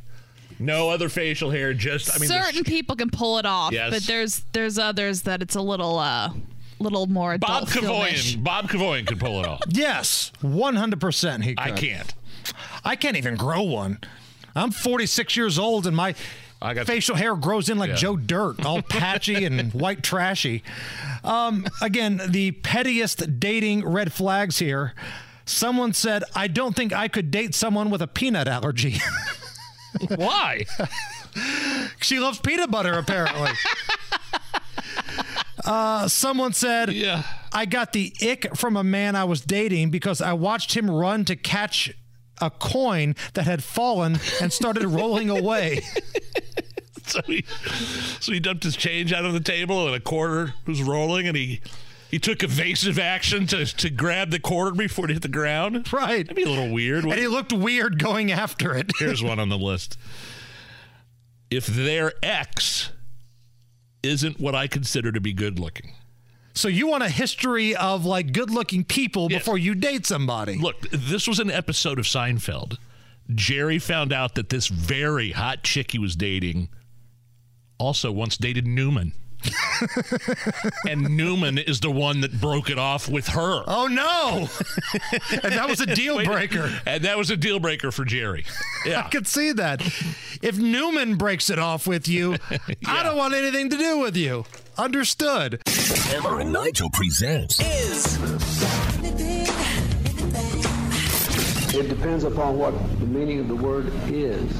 No other facial hair. Just I mean, Certain people can pull it off, Yes. but there's there's others that it's a little uh little more Bob adult. Kevoian. Bob Kevoian could pull it off. (laughs) Yes, 100% he could. I can't. I can't even grow one. I'm 46 years old and my facial hair grows in like Yeah. Joe Dirt, all (laughs) patchy and white trashy. Um, again, the pettiest dating red flags here. Someone said, I don't think I could date someone with a peanut allergy. (laughs) (laughs) Why? (laughs) she loves peanut butter, apparently. (laughs) Uh, someone said, yeah. I got the ick from a man I was dating because I watched him run to catch a coin that had fallen and started rolling away. So he, so he dumped his change out on the table and a quarter was rolling and he he took evasive action to, to grab the quarter before it hit the ground. Right. That'd be a little weird. And he looked weird going after it. (laughs) Here's one on the list. If their ex isn't what I consider to be good looking. So you want a history of like good looking people before you date somebody. Look, this was an episode of Seinfeld. Jerry found out that this very hot chick he was dating also once dated Newman. (laughs) and Newman is the one that broke it off with her. Oh no! (laughs) and that was a deal Wait, breaker. And that was a deal breaker for Jerry. (laughs) Yeah. I could see that. If Newman breaks it off with you, I don't want anything to do with you. Understood. Hammer and Nigel presents Is It depends upon what the meaning of the word is.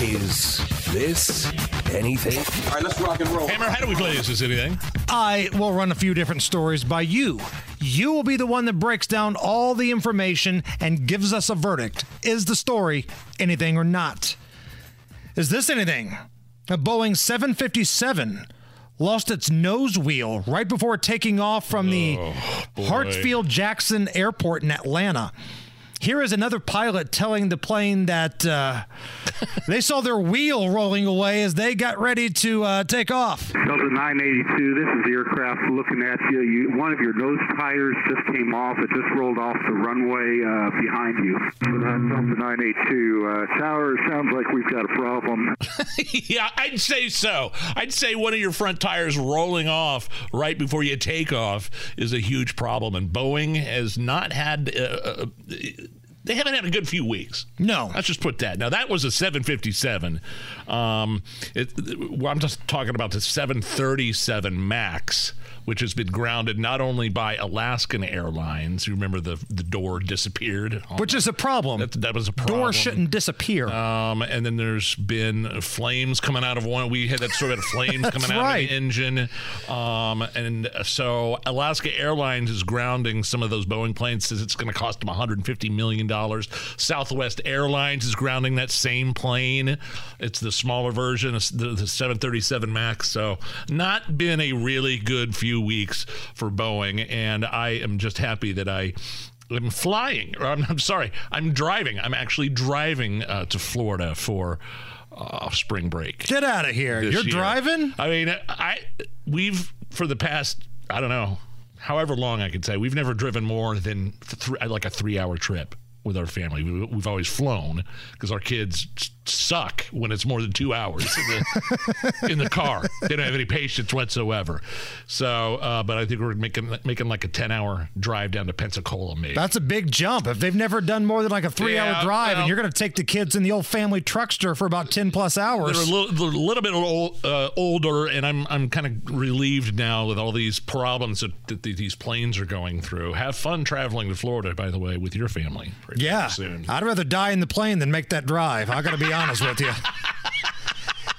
Is this anything? All right, let's rock and roll. Hammer, how do we play this? Is anything? I will run a few different stories by you. You will be the one that breaks down all the information and gives us a verdict. Is the story anything or not? Is this anything? A Boeing 757 lost its nose wheel right before taking off from the Oh, boy. Hartsfield Jackson Airport in Atlanta. Here is another pilot telling the plane that uh, (laughs) they saw their wheel rolling away as they got ready to uh, take off. Delta 982, this is the aircraft looking at you. you. One of your nose tires just came off. It just rolled off the runway uh, behind you. Delta 982, uh, tower, sounds like we've got a problem. (laughs) yeah, I'd say so. I'd say one of your front tires rolling off right before you take off is a huge problem. And Boeing has not had. They haven't had a good few weeks. No. Let's just put that. Now, that was a 757. Um, it, well, I'm just talking about the 737 MAX, which has been grounded not only by Alaskan Airlines. You remember the, the door disappeared? Which is a problem. That, that was a problem. Door shouldn't disappear. Um, and then there's been flames coming out of one. We had that sort of (laughs) flames coming out right. of the engine. Um, and so Alaska Airlines is grounding some of those Boeing planes. Says it's going to cost them 150 million dollars. Southwest Airlines is grounding that same plane. It's the smaller version, the, the 737 Max. So not been a really good few weeks for Boeing, and I am just happy that I I'm flying. Or I'm, I'm sorry, I'm driving. I'm actually driving uh, to Florida for uh, spring break. Get out of here! You're year. driving? I mean, I we've for the past I don't know however long I could say we've never driven more than th- like a three hour trip with our family. We, we've always flown because our kids suck when it's more than two hours in the, (laughs) in the car. They don't have any patience whatsoever. So, uh, but I think we're making making like a ten hour drive down to Pensacola. Maybe That's a big jump. If they've never done more than like a three Yeah, hour drive well- and you're going to take the kids in the old family truckster for about 10 plus hours. They're a little, they're a little bit old, uh, older, and I'm I'm kind of relieved now with all these problems that, that these planes are going through. Have fun traveling to Florida, by the way, with your family. yeah. soon. I'd rather die in the plane than make that drive. I got to be (laughs) honest with you.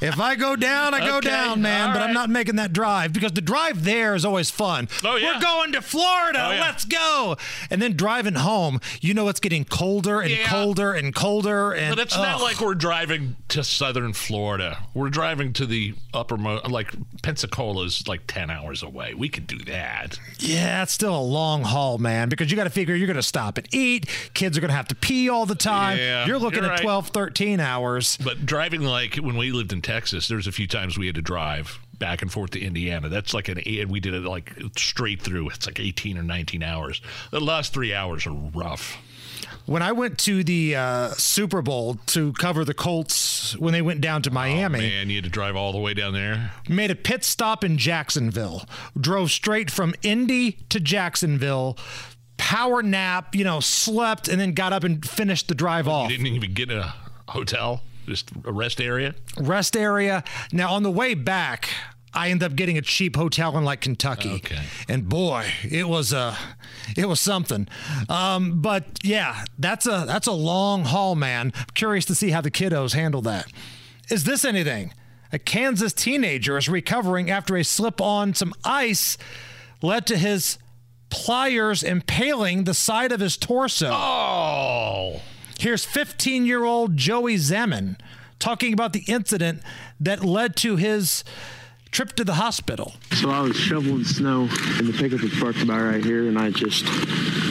If I go down, I go Okay, down, man. But I'm not making that drive because the drive there is always fun. Oh, yeah. We're going to Florida. Oh, yeah. Let's go. And then driving home, you know it's getting colder and Yeah. colder and colder. And But it's not like we're driving to southern Florida. We're driving to the uppermost, like Pensacola's like 10 hours away. We could do that. Yeah, it's still a long haul, man, because you got to figure you're going to stop and eat. Kids are going to have to pee all the time. Yeah, you're looking you're at right. 12, 13 hours. But driving like when we lived in Texas, there's a few times we had to drive back and forth to Indiana. That's like an and we did it like straight through. It's like 18 or 19 hours. The last three hours are rough. When I went to the uh, Super Bowl to cover the Colts when they went down to Miami, Man, you had to drive all the way down there. made a pit stop in Jacksonville, drove straight from Indy to Jacksonville, power nap, you know, slept, and then got up and finished the drive off. You didn't even get a hotel, just a rest area. Rest area. Now, on the way back, I ended up getting a cheap hotel in like Kentucky. Okay. And boy, it was uh, it was something. Um, but yeah, that's a that's a long haul, man. I'm curious to see how the kiddos handle that. Is this anything? A Kansas teenager is recovering after a slip on some ice led to his pliers impaling the side of his torso. Oh. Here's 15 year old Joey Zeman talking about the incident that led to his trip to the hospital. So I was shoveling snow and the pickup was parked about right here and I just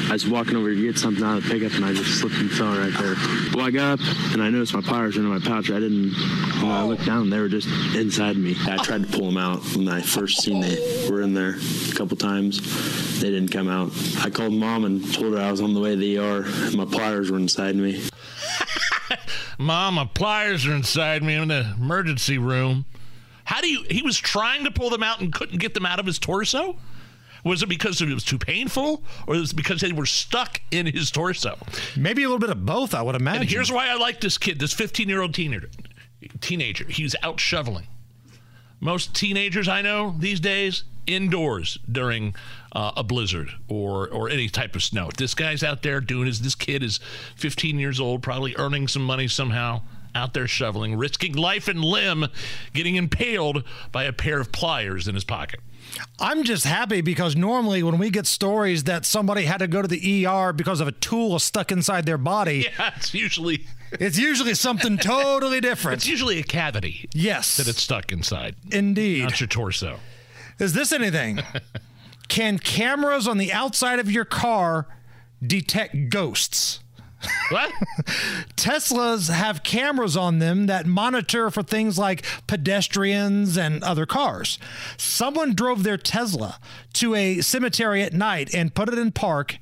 I was walking over to get something out of the pickup and I just slipped and fell right there. Well I got up and I noticed my pliers were in my pouch. I didn't when I looked down and they were just inside me. I tried to pull them out when I first seen they were in there a couple times. They didn't come out. I called mom and told her I was on the way to the ER and my pliers were inside me. (laughs) Mom, my pliers are inside me I'm in the emergency room. How do you? He was trying to pull them out and couldn't get them out of his torso. Was it because it was too painful, or was it because they were stuck in his torso? Maybe a little bit of both, I would imagine. And here's why I like this kid, this 15 year old teenager. Teenager, he's out shoveling. Most teenagers I know these days indoors during uh, a blizzard or or any type of snow. This guy's out there doing his. This kid is 15 years old, probably earning some money somehow. Out there shoveling, risking life and limb, getting impaled by a pair of pliers in his pocket. I'm just happy because normally when we get stories that somebody had to go to the ER because of a tool stuck inside their body, (laughs) Yeah, it's usually (laughs) it's usually something totally different. it's usually a cavity Yes. that it's stuck inside, Indeed. not your torso. Is this anything? (laughs) Can cameras on the outside of your car detect ghosts? What? (laughs) Teslas have cameras on them that monitor for things like pedestrians and other cars. Someone drove their Tesla to a cemetery at night and put it in park.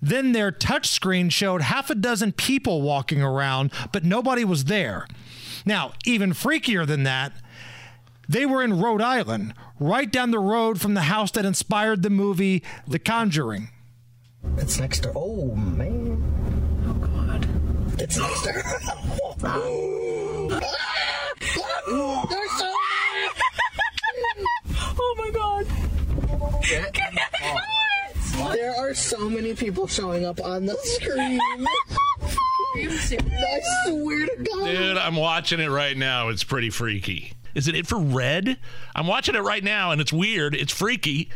Then their touchscreen showed half a dozen people walking around, but nobody was there. Now, even freakier than that, they were in Rhode Island, right down the road from the house that inspired the movie The Conjuring. It's next to. Oh, man. Oh, God. It's next. There's so Oh my god. There are so many people showing up on the screen. I swear to God. Dude, I'm watching it right now. It's pretty freaky. Is it infrared? I'm watching it right now, and it's weird. It's freaky.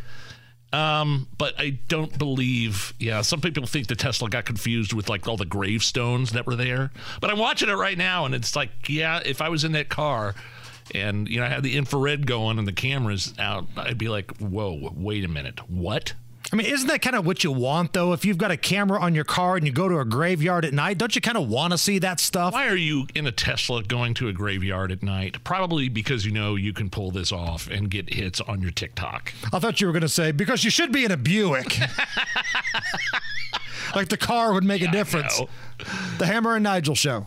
Um, but I don't believe. Yeah, some people think the Tesla got confused with like all the gravestones that were there. But I'm watching it right now, and it's like, yeah, if I was in that car, and you know, I had the infrared going and the cameras out, I'd be like, whoa, wait a minute, what? I mean, isn't that kind of what you want, though? If you've got a camera on your car and you go to a graveyard at night, don't you kind of want to see that stuff? Why are you in a Tesla going to a graveyard at night? Probably because you know you can pull this off and get hits on your TikTok. I thought you were going to say because you should be in a Buick. (laughs) like the car would make a difference. The Hammer and Nigel show.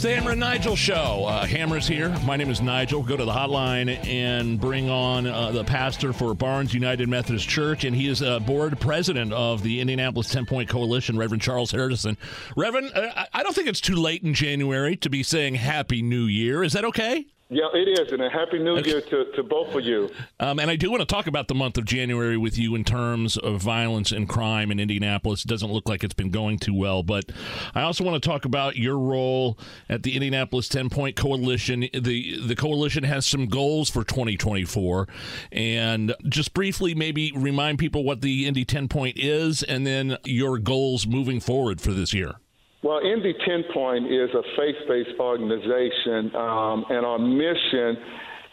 It's the Hammer and Nigel show. Uh, Hammer's here. My name is Nigel. Go to the hotline and bring on uh, the pastor for Barnes United Methodist Church, and he is a board president of the Indianapolis 10 Point Coalition, Reverend Charles Harrison. Reverend, uh, I don't think it's too late in January to be saying Happy New Year. Is that okay? Yeah, it is, and a happy new year to, to both of you. Um, and I do want to talk about the month of January with you in terms of violence and crime in Indianapolis. It doesn't look like it's been going too well, but I also want to talk about your role at the Indianapolis 10 Point Coalition. The the coalition has some goals for 2024, and just briefly maybe remind people what the Indy 10 Point is, and then your goals moving forward for this year. Well, Indy 10 Point is a faith based organization, um, and our mission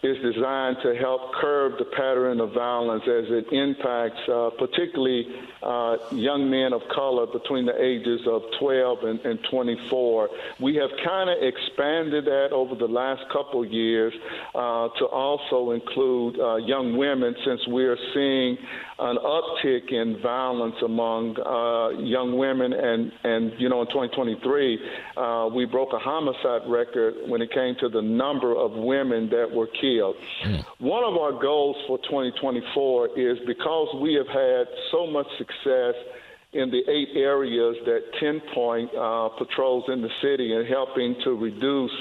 is designed to help curb the pattern of violence as it impacts uh, particularly uh, young men of color between the ages of 12 and, and 24. We have kind of expanded that over the last couple years uh, to also include uh, young women since we are seeing an uptick in violence among uh, young women and, and, you know, in 2023, uh, we broke a homicide record when it came to the number of women that were killed killed. Mm. One of our goals for 2024 is because we have had so much success in the eight areas that 10 Point uh, patrols in the city and helping to reduce,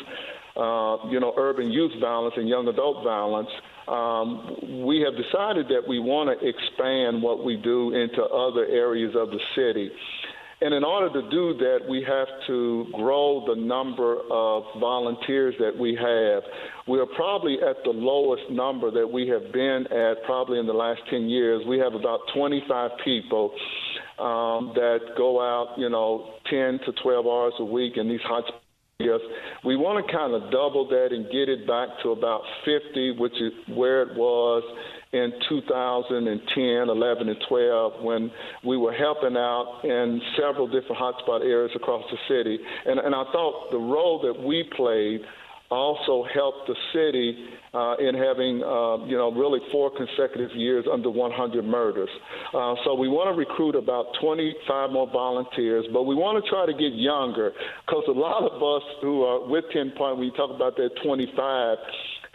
uh, you know, urban youth violence and young adult violence. Um, we have decided that we want to expand what we do into other areas of the city. And in order to do that, we have to grow the number of volunteers that we have. We are probably at the lowest number that we have been at probably in the last 10 years. We have about 25 people um, that go out, you know, 10 to 12 hours a week in these hot Yes, we want to kind of double that and get it back to about 50, which is where it was in 2010, 11, and 12 when we were helping out in several different hotspot areas across the city. And, and I thought the role that we played also helped the city uh, in having, uh, you know, really four consecutive years under 100 murders. Uh, so we want to recruit about 25 more volunteers, but we want to try to get younger because a lot of us who are with 10 Point, when you talk about that 25,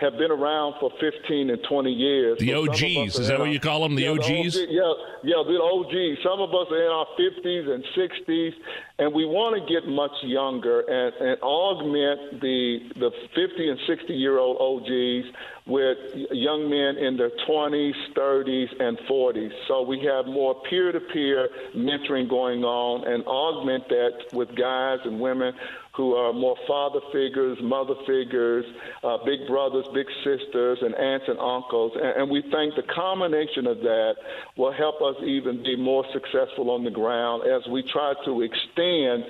have been around for 15 and 20 years. The so OGs, is that what you call them? The yeah, OGs? The OG, yeah, yeah, the OGs. Some of us are in our 50s and 60s, and we want to get much younger and, and augment the the 50 and 60 year old OGs with young men in their 20s, 30s, and 40s. So we have more peer to peer mentoring going on and augment that with guys and women who are more father figures, mother figures, uh, big brothers, big sisters, and aunts and uncles. And, and we think the combination of that will help us even be more successful on the ground as we try to extend.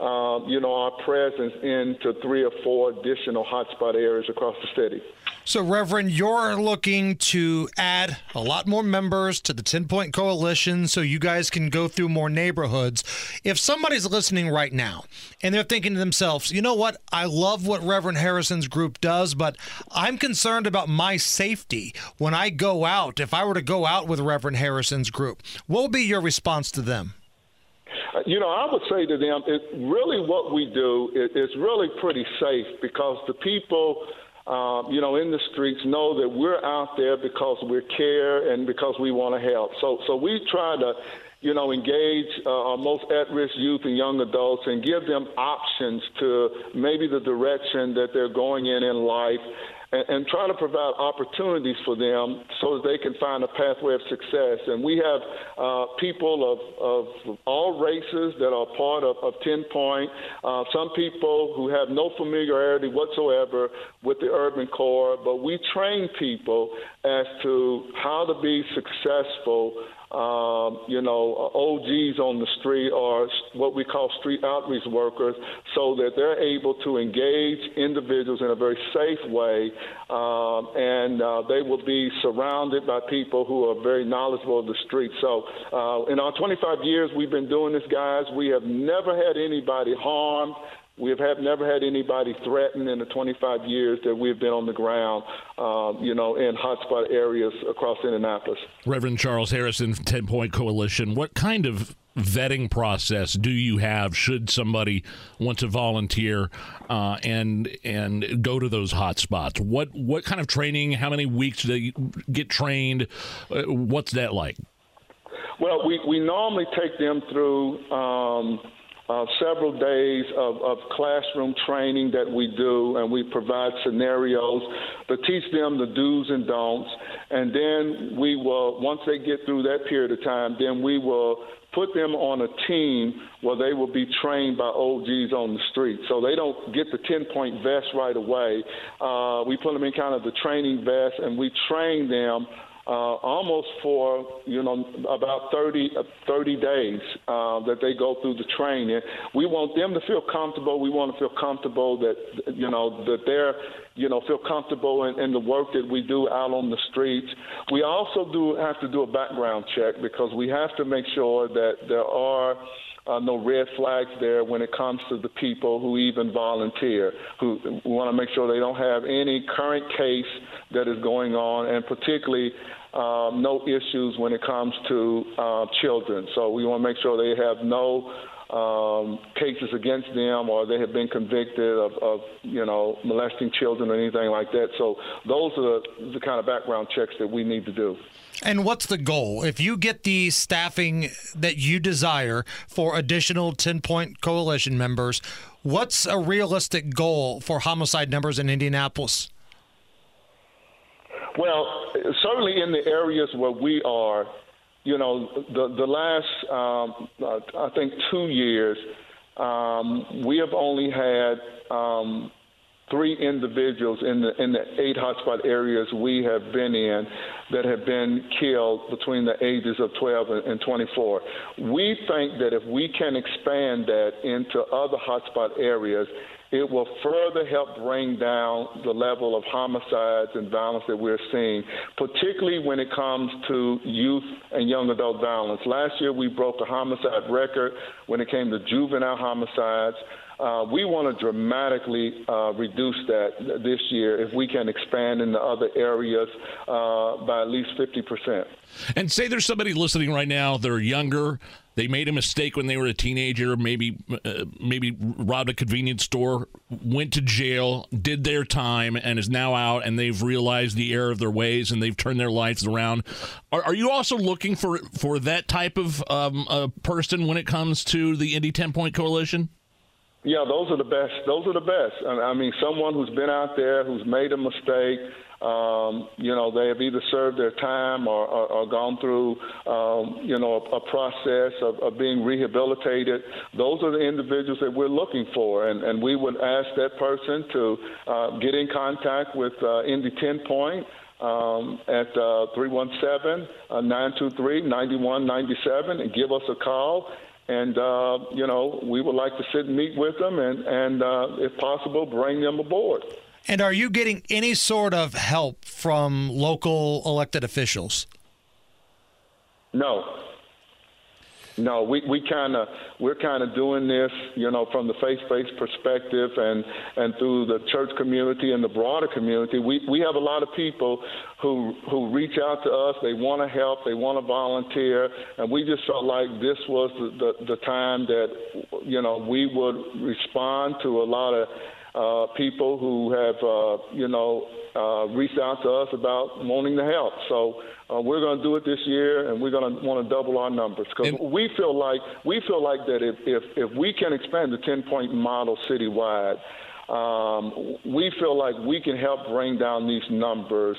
Uh, you know, our presence into three or four additional hotspot areas across the city. So, Reverend, you're looking to add a lot more members to the 10 Point Coalition so you guys can go through more neighborhoods. If somebody's listening right now and they're thinking to themselves, you know what, I love what Reverend Harrison's group does, but I'm concerned about my safety when I go out, if I were to go out with Reverend Harrison's group, what would be your response to them? You know, I would say to them, it, really what we do is, is really pretty safe because the people um, you know, in the streets know that we're out there because we care and because we want to help. So, so we try to, you know, engage uh, our most at-risk youth and young adults and give them options to maybe the direction that they're going in in life and, and try to provide opportunities for them so that they can find a pathway of success. And we have uh, people of, of all races that are part of, of 10 Point, uh, some people who have no familiarity whatsoever with the urban core, but we train people as to how to be successful um, you know, OGs on the street or what we call street outreach workers so that they're able to engage individuals in a very safe way um, and uh, they will be surrounded by people who are very knowledgeable of the street. So, uh, in our 25 years we've been doing this, guys, we have never had anybody harmed. We have had, never had anybody threatened in the 25 years that we've been on the ground, uh, you know, in hotspot areas across Indianapolis. Reverend Charles Harrison, 10 Point Coalition, what kind of vetting process do you have should somebody want to volunteer uh, and and go to those hotspots? What what kind of training? How many weeks do they get trained? Uh, what's that like? Well, we, we normally take them through um, uh, several days of, of, classroom training that we do, and we provide scenarios to teach them the do's and don'ts. And then we will, once they get through that period of time, then we will put them on a team where they will be trained by OGs on the street. So they don't get the 10 point vest right away. Uh, we put them in kind of the training vest, and we train them uh, almost for you know about 30, uh, 30 days uh, that they go through the training. We want them to feel comfortable. We want to feel comfortable that you know that they're you know feel comfortable in, in the work that we do out on the streets. We also do have to do a background check because we have to make sure that there are uh, no red flags there when it comes to the people who even volunteer. Who we want to make sure they don't have any current case that is going on, and particularly um, no issues when it comes to uh, children. So we want to make sure they have no um, cases against them or they have been convicted of, of, you know molesting children or anything like that. So those are the, the kind of background checks that we need to do. And what's the goal? If you get the staffing that you desire for additional 10 point coalition members, what's a realistic goal for homicide numbers in Indianapolis? Well, certainly in the areas where we are, you know, the the last um, uh, I think two years, um, we have only had um, three individuals in the in the eight hotspot areas we have been in that have been killed between the ages of 12 and 24. We think that if we can expand that into other hotspot areas, it will further help bring down the level of homicides and violence that we're seeing, particularly when it comes to youth and young adult violence. Last year, we broke a homicide record when it came to juvenile homicides. Uh, we want to dramatically uh, reduce that this year if we can expand into other areas uh, by at least 50%. And say there's somebody listening right now, they're younger, they made a mistake when they were a teenager, maybe uh, maybe robbed a convenience store, went to jail, did their time, and is now out, and they've realized the error of their ways and they've turned their lives around. Are, are you also looking for for that type of um, person when it comes to the Indy Ten Point Coalition? Yeah, those are the best. Those are the best. I mean, someone who's been out there, who's made a mistake, um, you know, they have either served their time or, or, or gone through, um, you know, a, a process of, of, being rehabilitated. Those are the individuals that we're looking for, and, and we would ask that person to uh, get in contact with uh, Indy 10 Point. Um, at uh, 317 923 9197 and give us a call and uh, you know we would like to sit and meet with them and and uh, if possible bring them aboard and are you getting any sort of help from local elected officials? No. No, we, we kind of we're kind of doing this, you know, from the faith-based perspective and and through the church community and the broader community. We we have a lot of people who who reach out to us. They want to help. They want to volunteer, and we just felt like this was the, the the time that you know we would respond to a lot of uh, people who have, uh, you know, uh, reached out to us about wanting to help. So uh, we're going to do it this year, and we're going to want to double our numbers because we feel like we feel like that if, if if we can expand the 10 point model citywide um, we feel like we can help bring down these numbers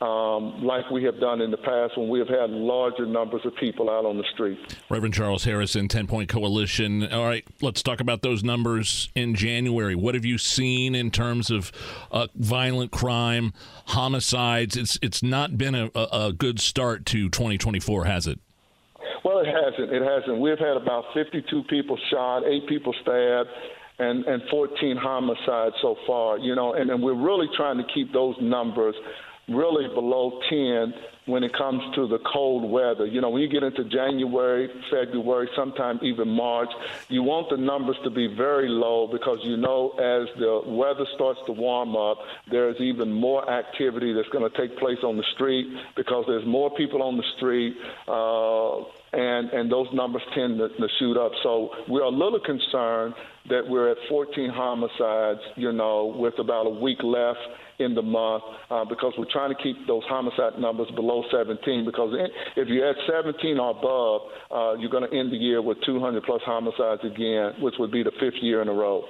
um, like we have done in the past when we have had larger numbers of people out on the street. Reverend Charles Harrison, 10 Point Coalition. All right, let's talk about those numbers in January. What have you seen in terms of uh, violent crime, homicides? It's, it's not been a, a good start to 2024, has it? Well, it hasn't. It hasn't. We've had about 52 people shot, eight people stabbed, and, and 14 homicides so far, you know, and, and we're really trying to keep those numbers really below 10 when it comes to the cold weather. You know, when you get into January, February, sometime even March, you want the numbers to be very low because you know as the weather starts to warm up, there's even more activity that's going to take place on the street because there's more people on the street. Uh, and and those numbers tend to, to shoot up. So we're a little concerned that we're at 14 homicides, you know, with about a week left in the month uh, because we're trying to keep those homicide numbers below 17 because if you're at 17 or above, uh, you're going to end the year with 200 plus homicides again, which would be the fifth year in a row.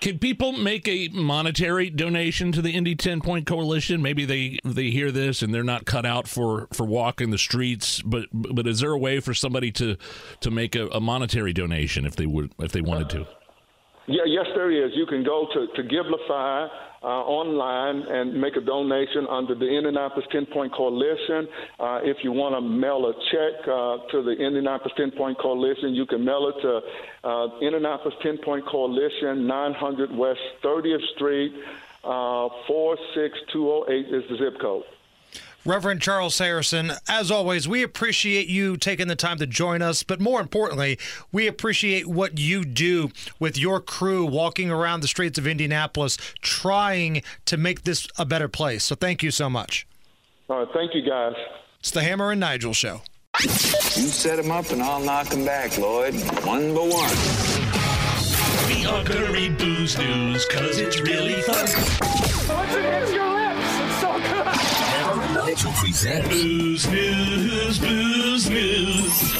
Can people make a monetary donation to the Indy 10 Point Coalition? Maybe they they hear this and they're not cut out for for walking the streets, but but is there a way for somebody to to make a, a monetary donation if they would if they wanted to? Yeah, yes, there is. You can go to to Givelify uh, online and make a donation under the Indianapolis 10 Point Coalition. Uh, if you want to mail a check uh, to the Indianapolis 10 Point Coalition, you can mail it to uh, Indianapolis 10 Point Coalition, 900 West 30th Street, uh, 46208 is the zip code. Reverend Charles Harrison, as always, we appreciate you taking the time to join us, but more importantly, we appreciate what you do with your crew walking around the streets of Indianapolis trying to make this a better place. So thank you so much. All right, thank you, guys. It's the Hammer and Nigel Show. You set them up and I'll knock them back, Lloyd. One by one. We are gonna read booze news, cause it's really fun. Once it Nigel presents Booze News, Booze News.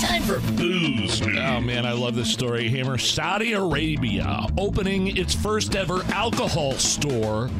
Time for booze. Oh man, I love this story. Hammer Saudi Arabia opening its first ever alcohol store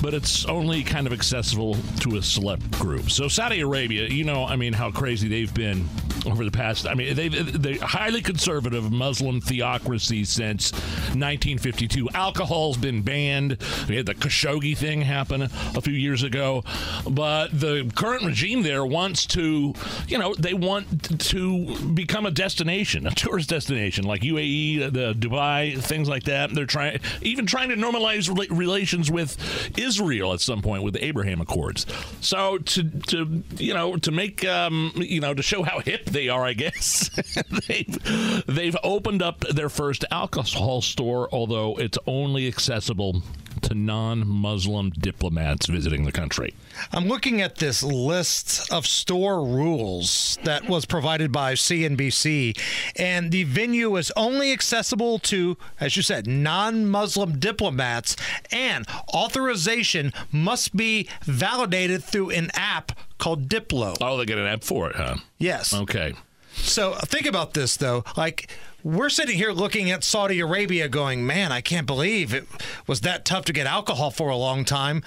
but it's only kind of accessible to a select group. So Saudi Arabia, you know, I mean, how crazy they've been over the past. I mean, they they're highly conservative Muslim theocracy since 1952. Alcohol's been banned. We had the Khashoggi thing happen a few years ago, but the current regime there wants to, you know, they want to become a destination, a tourist destination like UAE, the Dubai, things like that. They're trying, even trying to normalize relations with Israel at some point with the Abraham Accords. So to to you know to make um, you know to show how hip they are, I guess (laughs) they've they've opened up their first alcohol store, although it's only accessible to non-Muslim diplomats visiting the country. I'm looking at this list of store rules that was provided by CNBC, and the venue is only accessible to, as you said, non Muslim diplomats, and authorization must be validated through an app called Diplo. Oh, they get an app for it, huh? Yes. Okay. So think about this, though. Like, we're sitting here looking at Saudi Arabia going, man, I can't believe it was that tough to get alcohol for a long time.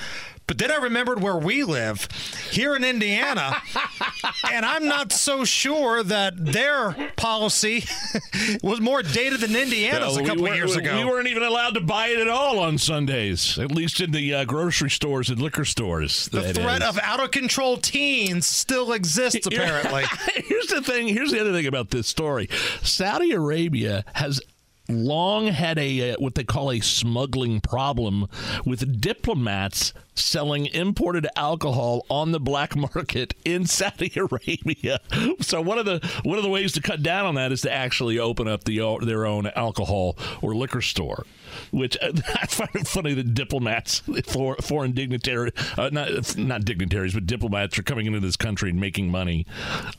But then I remembered where we live here in Indiana, (laughs) and I'm not so sure that their policy (laughs) was more dated than Indiana's No, a couple we of years ago. We weren't even allowed to buy it at all on Sundays, at least in the uh, grocery stores and liquor stores. the threat is. of out of control teens still exists, (laughs) apparently. here's the thing. Here's the other thing about this story. Saudi Arabia has long had a uh, what they call a smuggling problem with diplomats selling imported alcohol on the black (laughs) market in Saudi Arabia. So one of the one of the ways to cut down on that is to actually open up the their own alcohol or liquor store. Which uh, (laughs) I find it funny that diplomats, for, foreign dignitaries, uh, not not dignitaries, but diplomats are coming into this country and making money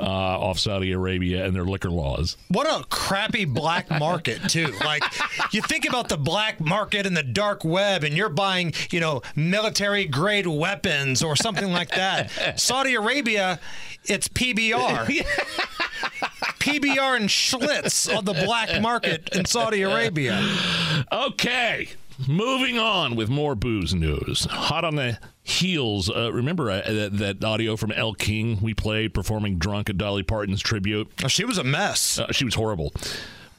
uh, off Saudi Arabia and their liquor laws. What a crappy black market, too. Like, you think about the black market and the dark web, and you're buying, you know, military grade weapons or something like that. (laughs) Saudi Arabia, it's PBR. (laughs) PBR and Schlitz on the black market in Saudi Arabia. Okay, moving on with more booze news. Hot on the heels. Uh, remember uh, that, that audio from Elle King we played performing drunk at Dolly Parton's tribute? Oh, she was a mess. Uh, she was horrible.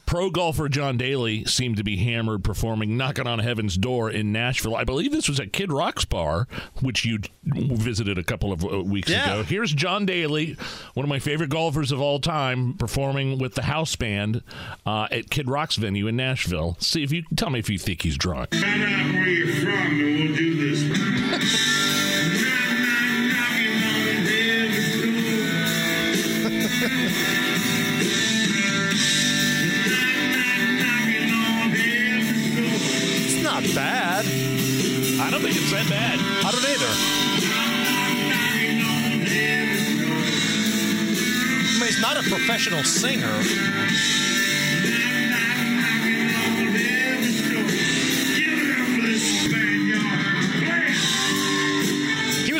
Pro golfer John Daly seemed to be hammered performing Knocking on Heaven's Door in Nashville. I believe this was at Kid Rock's bar, which you visited a couple of uh, weeks Yeah. ago. Here's John Daly, one of my favorite golfers of all time, performing with the house band uh, at Kid Rock's venue in Nashville. See if you tell me if you think he's drunk. Find out where you're from and we'll do this. That bad. I don't either. I mean, he's not a professional singer.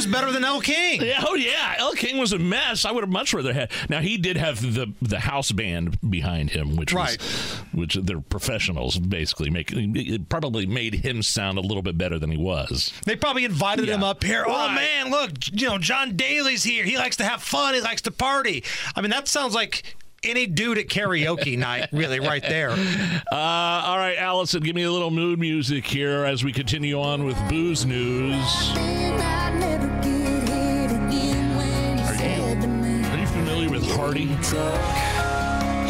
Was better than Elle King. Yeah, oh yeah, Elle King was a mess. I would have much rather had. Now he did have the the house band behind him, which Right. was, which they're professionals basically. Make it probably made him sound a little bit better than he was. They probably invited him up here. Oh man, look, you know, John Daly's here. He likes to have fun. He likes to party. I mean, that sounds like any dude at karaoke night, really, right there. Uh, all right, Allison, give me a little mood music here as we continue on with booze news. Are you familiar with Hardy?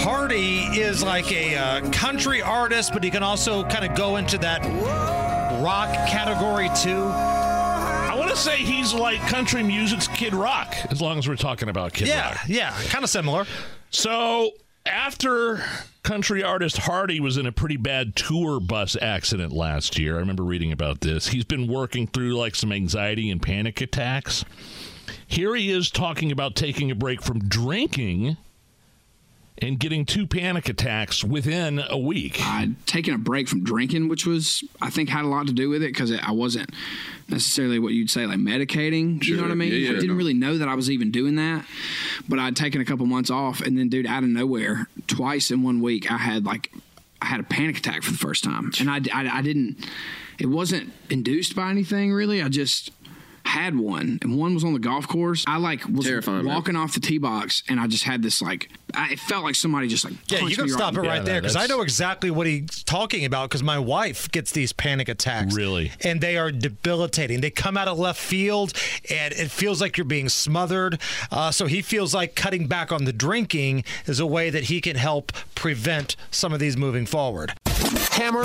Hardy is like a uh, country artist, but he can also kind of go into that rock category too. I want to say he's like country music's Kid Rock, as long as we're talking about Kid Yeah, Rock. yeah, kind of similar. So after country artist Hardy was in a pretty bad tour bus accident last year, I remember reading about this. He's been working through like some anxiety and panic attacks. Here he is talking about taking a break from drinking and getting two panic attacks within a week. I'd taken a break from drinking, which was I think had a lot to do with it because I wasn't necessarily what you'd say like medicating. You know what I mean? Yeah, yeah, I didn't no. really know that I was even doing that, but I'd taken a couple months off, and then dude, out of nowhere, twice in one week, I had like I had a panic attack for the first time, and I, I, I didn't. It wasn't induced by anything really. I just had one, and one was on the golf course. I like was Terrifying, man. walking off the tee box, and I just had this like. I, it felt like somebody just like Yeah, you can me stop it in- right there because I know exactly what he's talking about because my wife gets these panic attacks. Really? And they are debilitating. They come out of left field and it feels like you're being smothered. Uh, so he feels like cutting back on the drinking is a way that he can help prevent some of these moving forward. Hammer.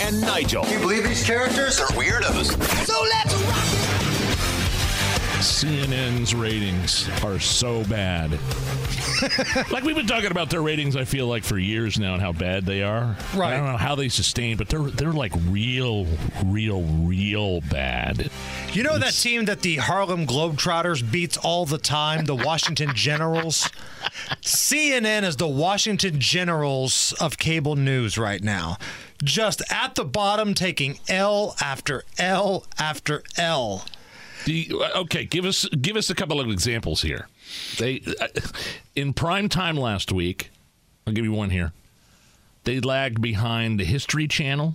And Nigel. Can you believe these characters are weirdos? So let's rock CNN's ratings are so bad. (laughs) like we've been talking about their ratings, I feel like for years now, and how bad they are. Right. I don't know how they sustain, but they're they're like real, real, real bad. You know that team that the Harlem Globetrotters beats all the time, the Washington Generals? CNN is the Washington Generals of cable news right now. Just at the bottom, taking L after L after L. Okay, give us give us a couple of examples here. They uh, in prime time last week. I'll give you one here. They lagged behind the History Channel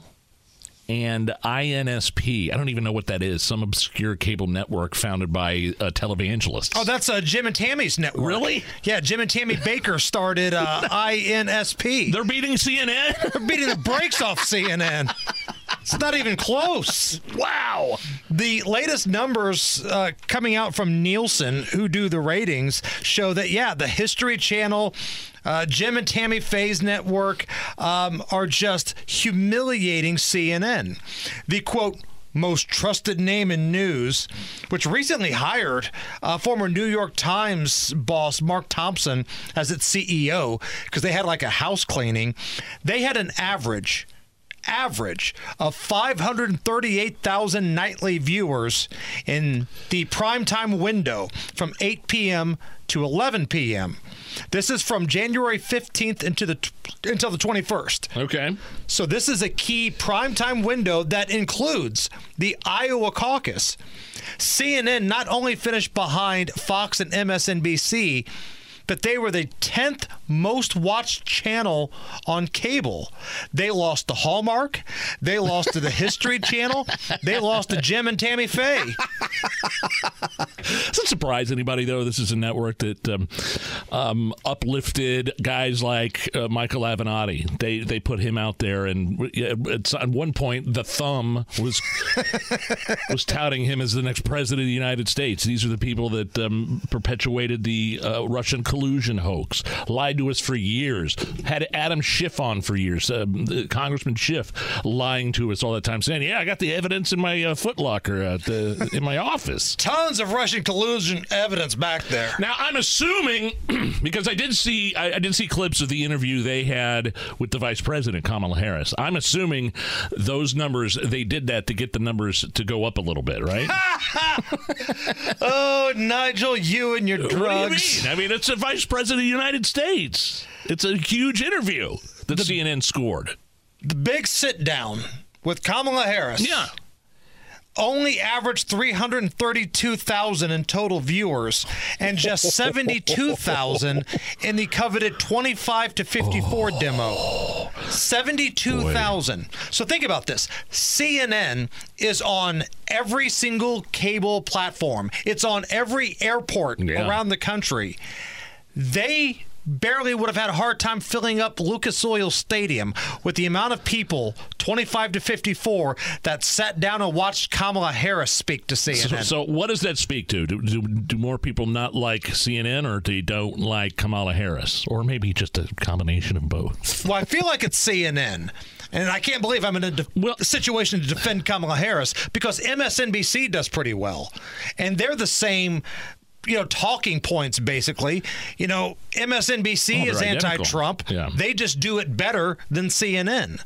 and INSP. I don't even know what that is. Some obscure cable network founded by uh, televangelists. Oh, that's uh, Jim and Tammy's network. Really? Yeah, Jim and Tammy Bakker started uh, (laughs) INSP. They're beating CNN. They're beating the brakes off CNN. It's not even close. Wow. The latest numbers uh, coming out from Nielsen, who do the ratings, show that, yeah, the History Channel, uh, Jim and Tammy Faye's network um, are just humiliating CNN. The quote, most trusted name in news, which recently hired uh, former New York Times boss Mark Thompson as its CEO because they had like a house cleaning. They had an average average of 538,000 nightly viewers in the primetime window from 8 p.m. to 11 p.m. This is from January 15th into the until the 21st. Okay. So this is a key primetime window that includes the Iowa caucus. CNN not only finished behind Fox and MSNBC, but they were the 10th most watched channel on cable. They lost to Hallmark. They lost to the History (laughs) Channel. They lost to Jim and Tammy Faye. Doesn't surprise anybody though. This is a network that um, um, uplifted guys like uh, Michael Avenatti. They they put him out there, and it's, at one point the Thumb was (laughs) was touting him as the next president of the United States. These are the people that um, perpetuated the uh, Russian collusion hoax, lied to us for years, had Adam Schiff on for years, um, Congressman Schiff lying to us all the time, saying, "Yeah, I got the evidence in my uh, footlocker at the, in my office." Tons of Russian collusion evidence back there. Now I'm assuming (clears throat) because I did see I, I, did see clips of the interview they had with the Vice President Kamala Harris. I'm assuming those numbers they did that to get the numbers to go up a little bit, right? (laughs) oh, Nigel, you and your drugs. I mean, it's a Vice President of the United States. It's a huge interview that the, CNN scored. The big sit down with Kamala Harris. Yeah only averaged 332,000 in total viewers and just (laughs) 72,000 in the coveted 25 to 54 oh, demo. 72,000. So think about this. CNN is on every single cable platform. It's on every airport yeah. around the country. They barely would have had a hard time filling up Lucas Oil Stadium with the amount of people, 25 to 54, that sat down and watched Kamala Harris speak to CNN. So, so what does that speak to? Do, do, do, more people not like CNN or do they don't like Kamala Harris? Or maybe just a combination of both? Well, I feel like it's CNN. And I can't believe I'm in a de- well, situation to defend Kamala Harris because MSNBC does pretty well. And they're the same you know talking points basically you know msnbc oh, is anti-trump yeah. they just do it better than cnn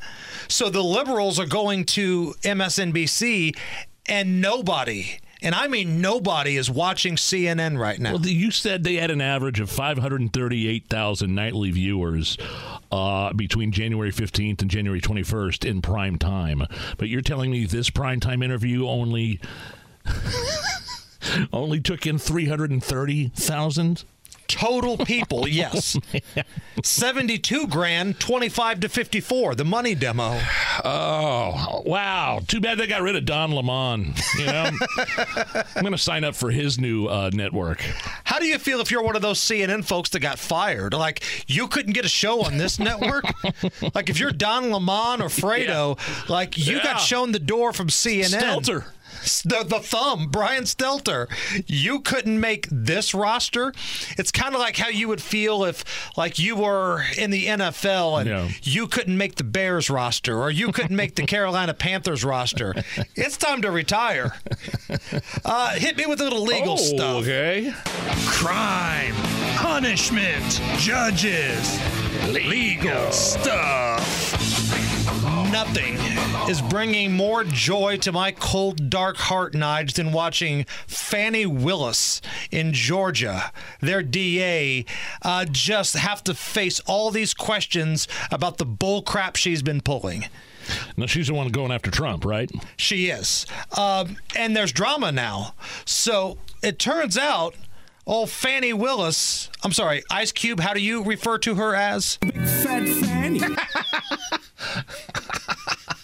so the liberals are going to msnbc and nobody and I mean nobody is watching CNN right now. Well, you said they had an average of 538,000 nightly viewers uh, between January 15th and January 21st in prime time. But you're telling me this prime time interview only (laughs) (laughs) only took in 330,000 total people, (laughs) yes. 72 grand, 25 to 54, the money demo. Oh, wow. Too bad they got rid of Don Lemon. You know, (laughs) I'm going to sign up for his new uh, network. How do you feel if you're one of those CNN folks that got fired? Like, you couldn't get a show on this network? like, if you're Don Lemon or Fredo, yeah. like, you yeah. got shown the door from CNN. Stelter. (laughs) the, the thumb, Brian Stelter. You couldn't make this roster. It's kind of like how you would feel if, like, you were in the NFL and Yeah. you couldn't make the Bears roster or you couldn't make the Carolina Panthers roster. It's time to retire. Uh, hit me with a little legal Oh, stuff. Okay. Crime, punishment, judges, legal stuff. Nothing is bringing more joy to my cold, dark heart, Nige, than watching Fani Willis in Georgia, their DA, uh, just have to face all these questions about the bull crap she's been pulling. Now she's the one going after Trump, right? She is. Um, and there's drama now. So it turns out, old Fani Willis, I'm sorry, Ice Cube, how do you refer to her as? Big fat Fanny. (laughs)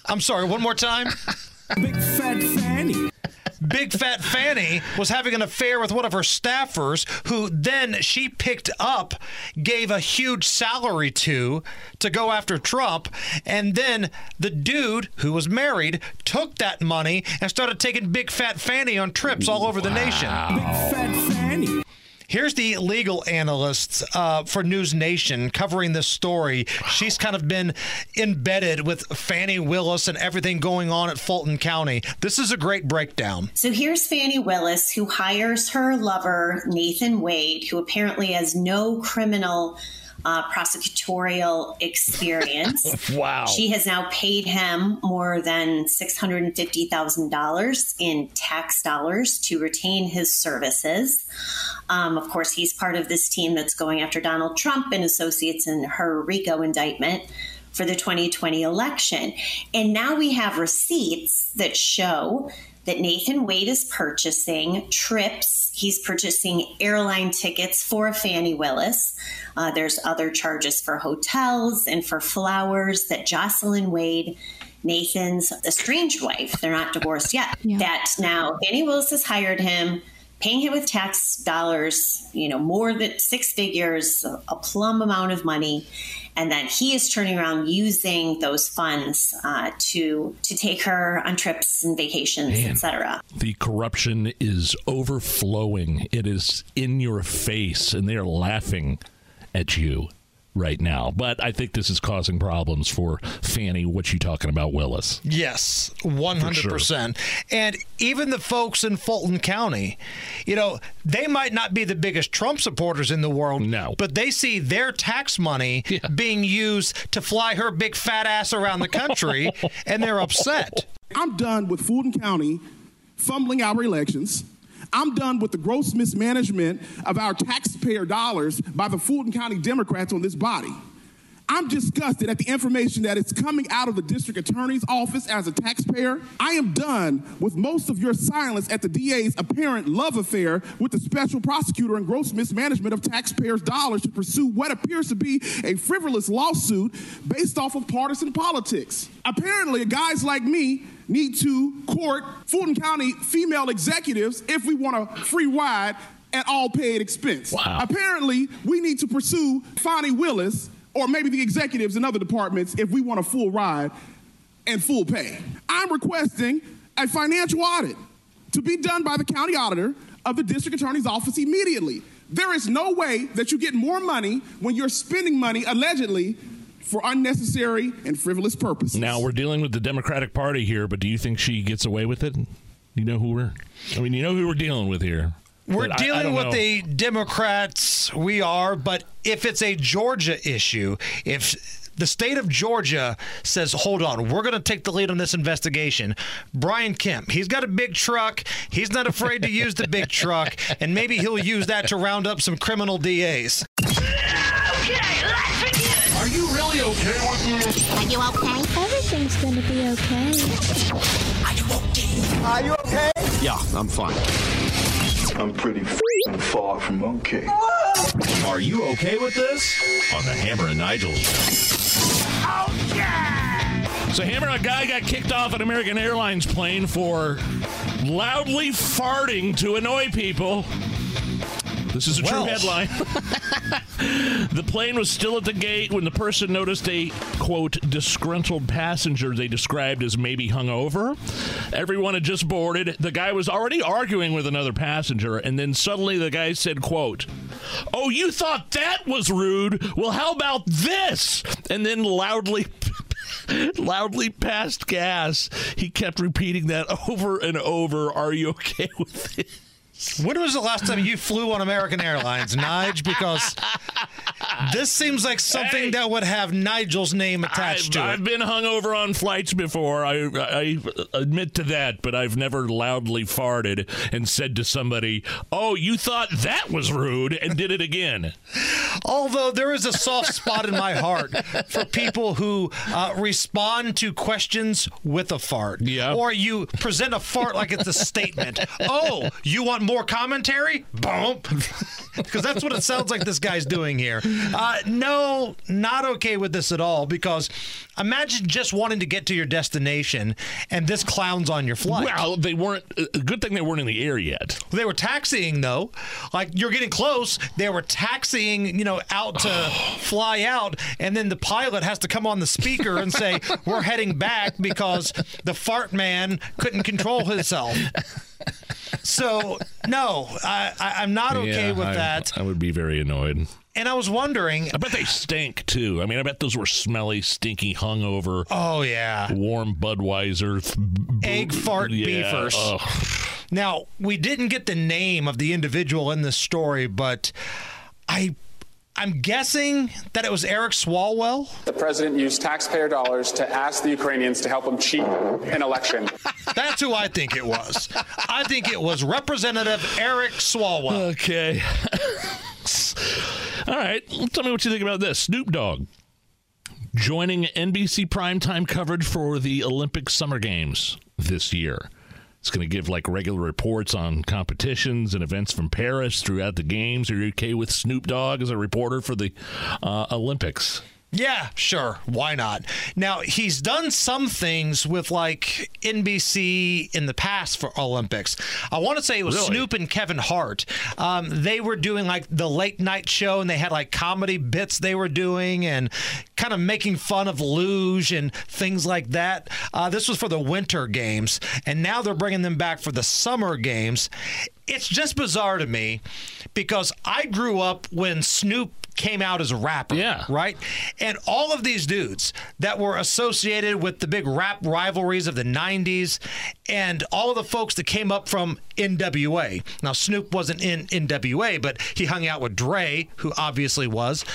I'm sorry, one more time. Big fat Fanny. Big Fat Fanny was having an affair with one of her staffers, who then she picked up, gave a huge salary to to go after Trump, and then the dude who was married took that money and started taking Big Fat Fanny on trips all over the nation. Big Fat Fanny. Here's the legal analyst uh, for News Nation covering this story. She's kind of been embedded with Fani Willis and everything going on at Fulton County. This is a great breakdown. So here's Fani Willis, who hires her lover, Nathan Wade, who apparently has no criminal uh, prosecutorial experience. (laughs) wow. She has now paid him more than $650,000 in tax dollars to retain his services. Um, of course, he's part of this team that's going after Donald Trump and associates in her RICO indictment for the 2020 election. And now we have receipts that show that Nathan Wade is purchasing trips. He's purchasing airline tickets for Fani Willis. Uh, there's other charges for hotels and for flowers that Jocelyn Wade, Nathan's estranged wife, they're not divorced yet, that now Fani Willis has hired him paying him with tax dollars, you know, more than six figures, a plum amount of money, and then he is turning around using those funds uh, to to take her on trips and vacations, etc. The corruption is overflowing. It is in your face, and they are laughing at you right now. But I think this is causing problems for Fani. What you talking about, Willis? Yes, 100%. And even the folks in Fulton County, you know, they might not be the biggest Trump supporters in the world. No. But they see their tax money (laughs) being used to fly her big fat ass around the country, (laughs) and they're upset. I'm done with Fulton County fumbling our elections. I'm done with the gross mismanagement of our taxpayer dollars by the Fulton County Democrats on this body. I'm disgusted at the information that is coming out of the district attorney's office as a taxpayer. I am done with most of your silence at the DA's apparent love affair with the special prosecutor and gross mismanagement of taxpayers' dollars to pursue what appears to be a frivolous lawsuit based off of partisan politics. Apparently, guys like me need to court Fulton County female executives if we want a free ride at all paid expense. Apparently, we need to pursue Fani Willis or maybe the executives in other departments if we want a full ride and full pay. I'm requesting a financial audit to be done by the county auditor of the district attorney's office immediately. There is no way that you get more money when you're spending money allegedly for unnecessary and frivolous purposes. Now we're dealing with the Democratic Party here, but do you think she gets away with it? You know who we're. I mean, you know who we're dealing with here. We're But I- I dealing with know. the Democrats, we are, but if it's a Georgia issue, if the state of Georgia says, hold on, we're going to take the lead on this investigation. Brian Kemp, he's got a big truck. He's not afraid to use the big truck, and maybe he'll use that to round up some criminal DAs. Are you okay with this? Are you okay? Everything's gonna be okay. Are you okay? Are you okay? Yeah, I'm fine. I'm pretty far from okay. Are you okay with this? On the Hammer and Nigel show. So, Hammer, a guy got kicked off an American Airlines plane for loudly farting to annoy people. This is a Well. true headline. (laughs) the plane was still at the gate when the person noticed a quote disgruntled passenger they described as maybe hungover. Everyone had just boarded. The guy was already arguing with another passenger, and then suddenly the guy said, "quote Oh, you thought that was rude? Well, how about this?" And then loudly. (laughs) Loudly passed gas. He kept repeating that over and over. Are you okay with it? When was the last time you flew on American Airlines, Nige? Because this seems like something that would have Nigel's name attached I've, to it. I've been hungover on flights before. I, I admit to that, but I've never loudly farted and said to somebody, "Oh, you thought that was rude," and did it again. Although there is a soft spot in my heart for people who uh, respond to questions with a fart. Yeah. Or you present a fart like it's a statement. Oh, you want more commentary? Boom. Because (laughs) that's what it sounds like this guy's doing here. Uh, no, not okay with this at all. Because imagine just wanting to get to your destination and this clown's on your flight. Well, they weren't. uh, Good thing they weren't in the air yet. They were taxiing though. Like you're getting close. They were taxiing, you know, out to (sighs) fly out, and then the pilot has to come on the speaker and say, "We're heading back because the fart man couldn't control himself." (laughs) So no, I, I, I'm not okay Yeah, with I- that. I would be very annoyed. And I was wondering. I bet they stink too. I mean, I bet those were smelly, stinky, hungover. Oh yeah, warm Budweiser, egg fart yeah, beefers. ugh. Now, we didn't get the name of the individual in this story, but I I'm guessing that it was Eric Swalwell. The president used taxpayer dollars to ask the Ukrainians to help him cheat an election. (laughs) That's who I think it was. I think it was Representative Eric Swalwell. Okay. (laughs) All right. Tell me what you think about this. Snoop Dogg joining NBC primetime coverage for the Olympic Summer Games this year. It's going to give like regular reports on competitions and events from Paris throughout the games. Are you okay with Snoop Dogg as a reporter for the uh, Olympics? Yeah, sure. Why not? Now, he's done some things with like NBC in the past for Olympics. I want to say it was Really? Snoop and Kevin Hart. Um, they were doing like the late night show and they had like comedy bits they were doing and kind of making fun of luge and things like that. Uh, this was for the winter games. And now they're bringing them back for the summer games. It's just bizarre to me because I grew up when Snoop came out as a rapper. Yeah. Right? And all of these dudes that were associated with the big rap rivalries of the 90s and all of the folks that came up from NWA. Now, Snoop wasn't in NWA, but he hung out with Dre, who obviously was.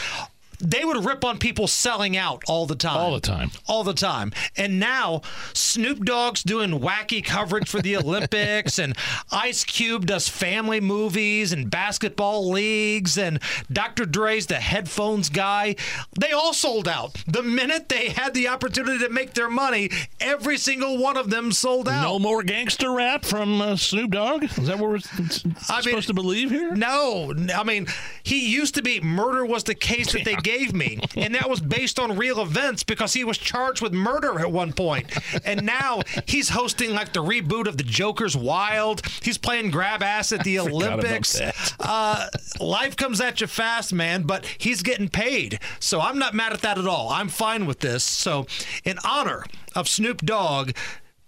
They would rip on people selling out all the time. All the time. All the time. And now Snoop Dogg's doing wacky coverage for the (laughs) Olympics, and Ice Cube does family movies and basketball leagues, and Dr. Dre's the headphones guy. They all sold out. The minute they had the opportunity to make their money, every single one of them sold out. No more gangster rap from uh, Snoop Dogg? Is that what we're s- supposed to believe here? No, I mean, he used to be murder was the case that they gave me, and that was based on real events because he was charged with murder at one point. And now he's hosting like the reboot of the Joker's Wild. He's playing grab ass at the Olympics. Uh, life comes at you fast, man, but he's getting paid. So I'm not mad at that at all. I'm fine with this. So, in honor of Snoop Dogg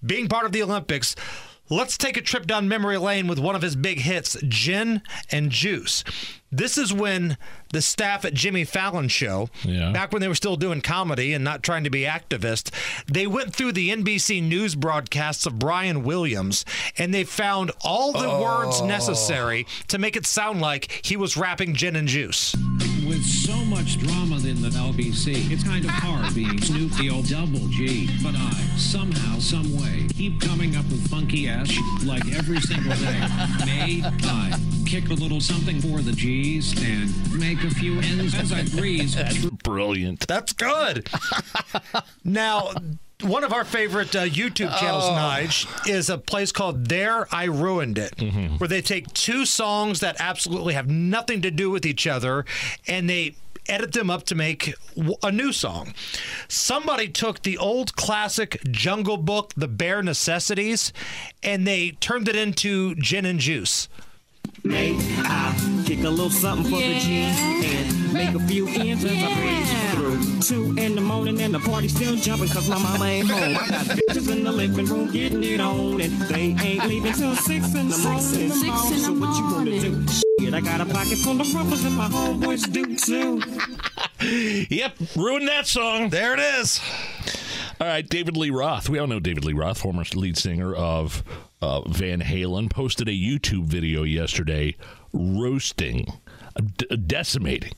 being part of the Olympics, let's take a trip down memory lane with one of his big hits, Gin and Juice. This is when the staff at Jimmy Fallon's show, back when they were still doing comedy and not trying to be activists, they went through the NBC News broadcasts of Brian Williams and they found all the words oh. necessary to make it sound like he was rapping Gin and Juice. With so much drama in the LBC, it's kind of hard being Snoop the old double G. But I, somehow, some way, keep coming up with funky ass like every single day. May I kick a little something for the G's and make a few ends as I breeze. That's brilliant. That's good. now, one of our favorite uh, YouTube channels, Oh. Nige, is a place called There I Ruined It, where they take two songs that absolutely have nothing to do with each other and they edit them up to make w- a new song. Somebody took the old classic Jungle Book, The Bare Necessities, and they turned it into Gin and Juice. May I kick a little something for the G and make a few ends as I breeze through. Two in the morning and the party still jumping cause my mama ain't home. I got bitches in the living room getting it on and they ain't leaving till six in the morning. Six in the morning, So what you wanna do? Shit, I got a pocket full of ruffles and my homeboys do too. (laughs) Yep, ruined that song. There it is. All right, David Lee Roth. We all know David Lee Roth, former lead singer of uh, Van Halen, posted a YouTube video yesterday roasting, d- decimating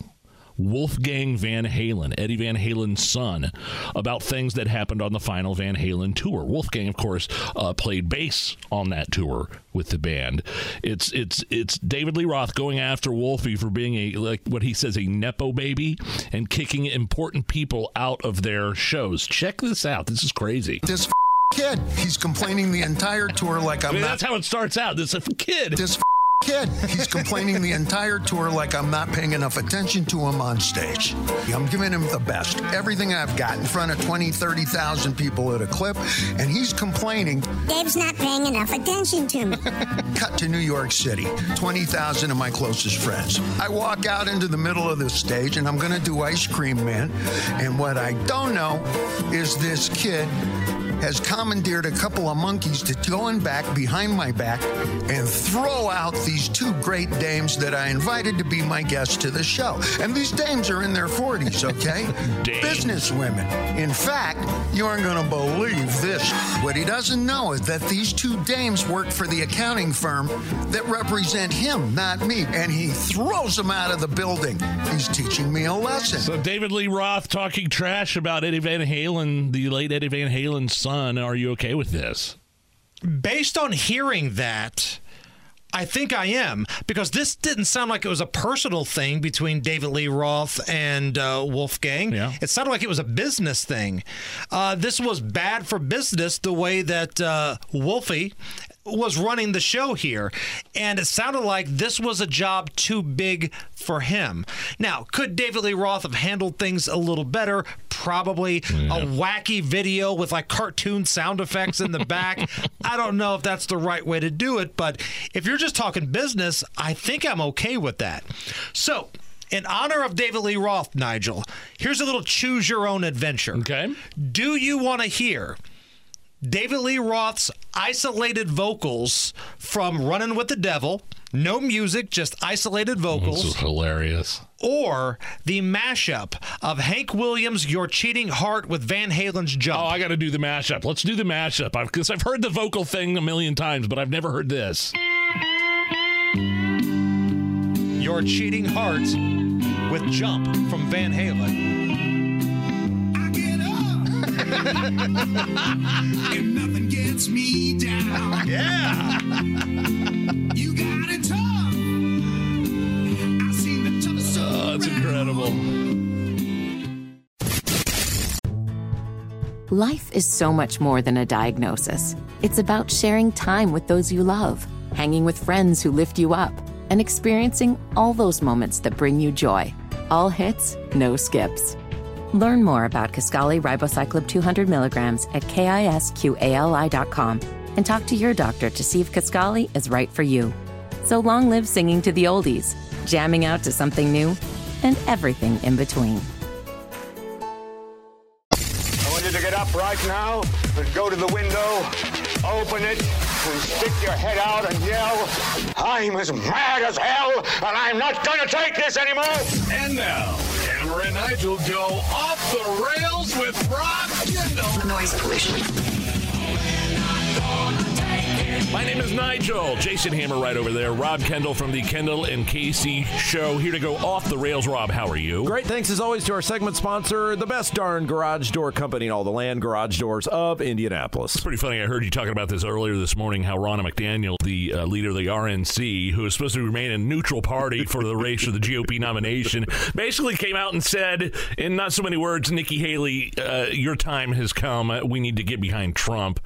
Wolfgang Van Halen, Eddie Van Halen's son, about things that happened on the final Van Halen tour. Wolfgang, of course, uh, played bass on that tour with the band. It's it's it's David Lee Roth going after Wolfie for being a like what he says a nepo baby and kicking important people out of their shows. Check this out. This is crazy. This kid, he's complaining the entire tour like I'm I mean, not. that's how it starts out. This a kid. This f- kid, he's complaining the entire tour like I'm not paying enough attention to him on stage. I'm giving him the best, everything I've got in front of 20, 30,000 people at a clip, and he's complaining. Dave's not paying enough attention to me. (laughs) Cut to New York City, 20,000 of my closest friends. I walk out into the middle of the stage and I'm going to do Ice Cream Man. And what I don't know is this kid has commandeered a couple of monkeys to go in back behind my back and throw out these two great dames that I invited to be my guests to the show. And these dames are in their 40s, okay? (laughs) Business women. In fact, you aren't going to believe this. What he doesn't know is that these two dames work for the accounting firm that represent him, not me. And he throws them out of the building. He's teaching me a lesson. So David Lee Roth talking trash about Eddie Van Halen, the late Eddie Van Halen's son. Are you okay with this? Based on hearing that, I think I am because this didn't sound like it was a personal thing between David Lee Roth and uh, Wolfgang. Yeah. It sounded like it was a business thing. Uh, this was bad for business the way that uh, Wolfie was running the show here. And it sounded like this was a job too big for him. Now, could David Lee Roth have handled things a little better? Probably Yeah. a wacky video with like cartoon sound effects in the (laughs) back. I don't know if that's the right way to do it, but if you're just talking business, I think I'm okay with that. So, in honor of David Lee Roth, Nigel, here's a little choose your own adventure. Okay. Do you want to hear David Lee Roth's isolated vocals from Running with the Devil? No music, just isolated vocals This is hilarious. or the mashup of Hank Williams' Your Cheating Heart with Van Halen's Jump. Oh, I got to do the mashup. Let's do the mashup because I've heard the vocal thing a million times, but I've never heard this. Your Cheating Heart with Jump from Van Halen. (laughs) and nothing gets me down. Yeah. You got it tough. I've seen the toughest Oh, it's incredible. Life is so much more than a diagnosis. It's about sharing time with those you love, hanging with friends who lift you up, and experiencing all those moments that bring you joy. All hits, no skips. Learn more about Kisqali Ribociclib 200 milligrams at kisqali.com and talk to your doctor to see if Kisqali is right for you. So long live singing to the oldies, jamming out to something new, and everything in between. I want you to get up right now and go to the window, open it, and stick your head out and yell, I'm as mad as hell, and I'm not going to take this anymore. And now, Hammer and Nigel go off the rails with Rob Kendall. Noise pollution. My name is Nigel. Jason Hammer right over there. Rob Kendall from the Kendall and Casey show here to go off the rails. Rob, how are you? Great. Thanks as always to our segment sponsor, the best darn garage door company in all the land, Garage Doors of Indianapolis. It's pretty funny. I heard you talking about this earlier this morning. How Ronna McDaniel, the uh, leader of the RNC, who is supposed to remain a neutral party for the race for the GOP nomination, basically came out and said, in not so many words, Nikki Haley, uh, your time has come. We need to get behind Trump.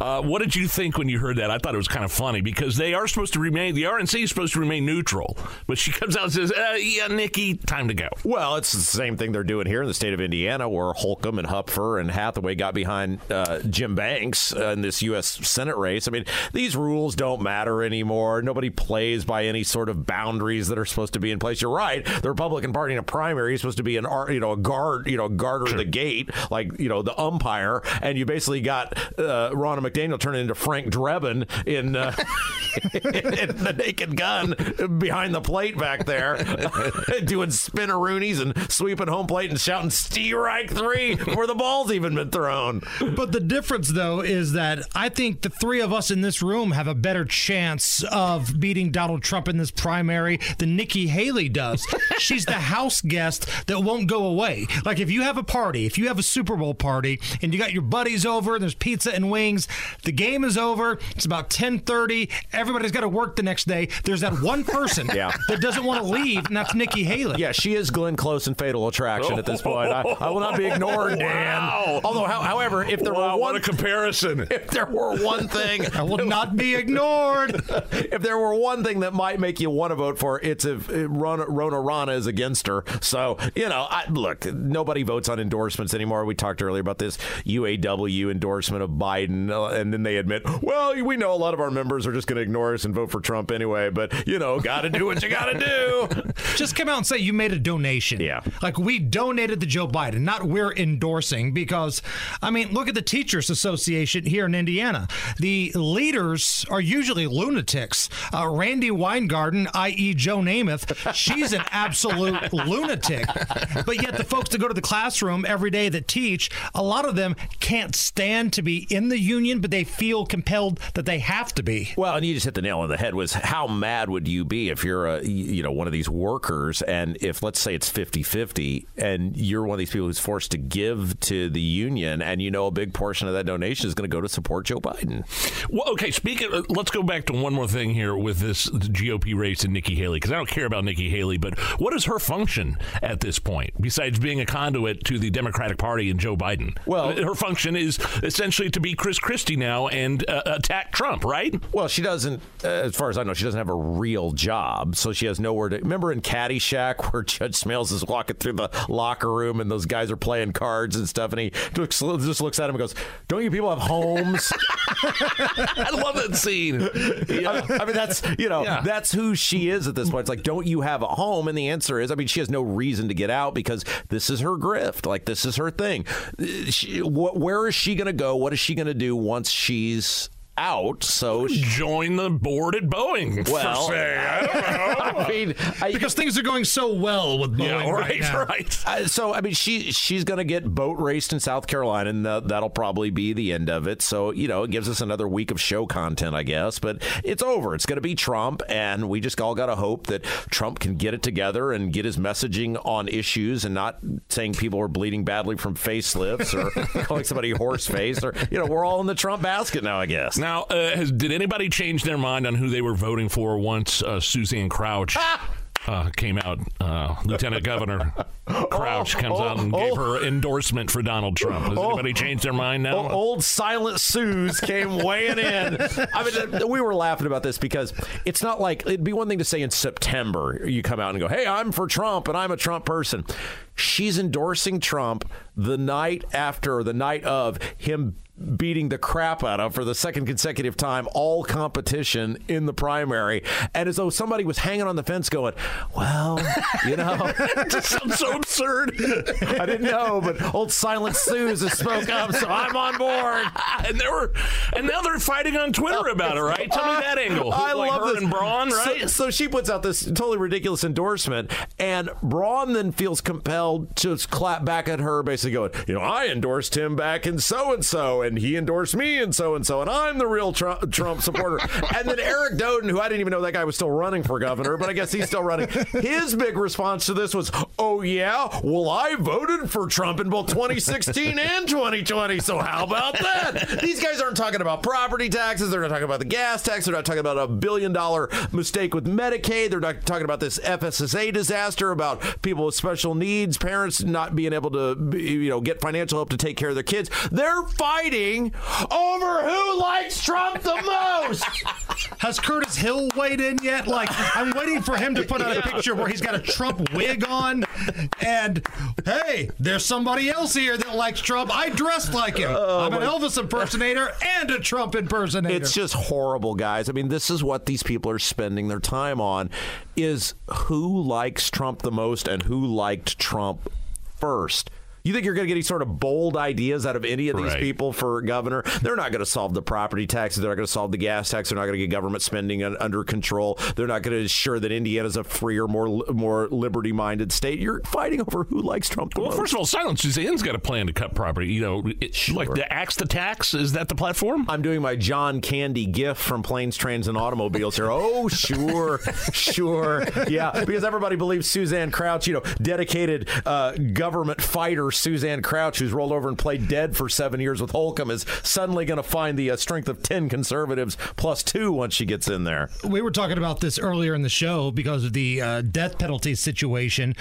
Uh, what did you think when you heard that? I thought it was kind of funny because they are supposed to remain, the RNC is supposed to remain neutral. But she comes out and says, uh, yeah, Nikki, time to go. Well, it's the same thing they're doing here in the state of Indiana, where Holcomb and Hupfer and Hathaway got behind uh, Jim Banks uh, in this U.S. Senate race. I mean, these rules don't matter anymore. Nobody plays by any sort of boundaries that are supposed to be in place. You're right. The Republican Party in a primary is supposed to be an you know a guard you know guard of the gate, like you know the umpire, and you basically got uh, Ronna McDaniel turning into Frank Drebin in, uh, (laughs) in the Naked Gun behind the plate back there, (laughs) doing spinneroonies and sweeping home plate and shouting "Strike three before the ball's even been thrown. But the difference, though, is that I think the three of us in this room have a better chance of beating Donald Trump in this primary than Nikki Haley does. (laughs) She's the house guest that won't go away. Like if you have a party, if you have a Super Bowl party, and you got your buddies over, and there's pizza and wings, the game is over. It's about 10:30. Everybody's got to work the next day. There's that one person (laughs) Yeah. that doesn't want to leave, and that's Nikki Haley. Yeah, she is Glenn Close in Fatal Attraction at this point. I, I will not be ignored, Dan. Wow. Although, how, however, if there Wow, were what one a comparison. (laughs) if there were one thing, I will not be ignored. (laughs) if there were one thing that might make you want to vote for, it's if uh, Rona, Rona Rana is against her. So you know, I, look, nobody votes on endorsements anymore. We talked earlier about this UAW endorsement of Biden, uh, and then they admit, well, we know a lot of our members are just going to ignore us and vote for Trump anyway. But you know, got to do what you got to do. (laughs) Just come out and say you made a donation. Yeah. Like we donated to Joe Biden, not we're endorsing because, I mean, look at the Teachers Association here in Indiana. The leaders are usually lunatics. Uh, Randi Weingarten, i.e., Joe Namath, she's an absolute (laughs) lunatic. But yet the folks that go to the classroom every day that teach, a lot of them can't stand to be in the union, but they feel compelled that they have to be. Well, and you just hit the nail on the head. Was how mad would you be if you're a you know one of these workers, and if let's say it's 50-50, and you're one of these people who's forced to give to the union, and you know a big portion of that donation is going to go to support Joe Biden. Well, okay. Speaking, uh, let's go back to one more thing here with this GOP race and Nikki Haley because I don't care about Nikki Haley, but what is her function at this point besides being a conduit to the Democratic Party and Joe Biden? Well- her function is essentially to be Chris Christie now and uh, attack Trump, right? Well, she doesn't, uh, as far as I know, she doesn't have a real job, so she has nowhere to. Remember in Caddyshack where (laughs) Judge Smails is walking through the locker room and those guys are playing cards and stuff, and he looks, just looks at him and goes, "Don't you people have homes?" (laughs) I love that scene. I mean, that's you know, Yeah. that's who she is at this point. It's like, don't you have a home? And the answer is, I mean, she has no reason to get out because this is her grift. Like this is her thing. She, wh- where is she going to go? What is she going to do once she's out? So Join the board at Boeing. Well, for say. I don't (laughs) know. I mean, I, Because things are going so well with Boeing yeah, right right, now. right. Uh, so I mean, she she's going to get boat raced in South Carolina, and that, that'll probably be the end of it. So you know, it gives us another week of show content, I guess. But it's over. It's going to be Trump, and we just all got to hope that Trump can get it together and get his messaging on issues, and not saying people are bleeding badly from facelifts or (laughs) calling somebody horse face, or you know, we're all in the Trump basket now, I guess. Now, uh, has, did anybody change their mind on who they were voting for once uh, Suzanne Crouch uh, came out? Uh, Lieutenant Governor (laughs) Crouch comes out and gave her endorsement for Donald Trump. Has anybody changed their mind now? O- Old Silent Suze came (laughs) weighing in. I mean, we were laughing about this because it's not like it'd be one thing to say in September you come out and go, "Hey, I'm for Trump and I'm a Trump person." She's endorsing Trump the night after, the night of him beating the crap out of for the second consecutive time all competition in the primary and as though somebody was hanging on the fence going well you know (laughs) it just sounds so absurd. I didn't know, but old Silent Suze has spoke up, so I'm on board. (laughs) and they were, and now they're fighting on Twitter about it, right? Tell me uh, that angle. I like love her this. and Braun, So- right? So, she puts out this totally ridiculous endorsement, and Braun then feels compelled to clap back at her, basically going, "You know, I endorsed him back in so and so, and he endorsed me and so and so, and I'm the real Trump, Trump supporter." (laughs) and then Eric Doden, who I didn't even know that guy was still running for governor, but I guess he's still running. His big response to this was, "Oh yeah, well I voted for Trump in both 2016 and 2020, so how about that?" These guys aren't talking about property taxes. They're not talking about the gas tax. They're not talking about a billion dollar mistake with Medicaid. They're not talking about this FSSA disaster about people with special needs, parents not being able to, you know, get financial help to take care of their kids. They're fighting fighting over who likes Trump the most. (laughs) Has Curtis Hill weighed in yet? Like, I'm waiting for him to put out a picture where he's got a Trump wig on, and hey, there's somebody else here that likes Trump. I dressed like him. Oh I'm an Elvis impersonator and a Trump impersonator. It's just horrible, guys. I mean, this is what these people are spending their time on is who likes Trump the most and who liked Trump first. You think you're going to get any sort of bold ideas out of any of these Right. people for governor? They're not going to solve the property tax. They're not going to solve the gas tax. They're not going to get government spending under control. They're not going to ensure that Indiana's a freer, more more liberty-minded state. You're fighting over who likes Trump the Well, most. first of all, Silent Suzanne's got a plan to cut property. You know, it, like the axe the tax. Is that the platform? I'm doing my John Candy gift from planes, trains, and automobiles here. Oh, sure, sure, yeah, because everybody believes Suzanne Crouch, you know, dedicated uh, government fighter Suzanne Crouch, who's rolled over and played dead for seven years with Holcomb, is suddenly going to find the uh, strength of ten conservatives plus two once she gets in there. we were talking about this earlier in the show because of the uh, death penalty situation.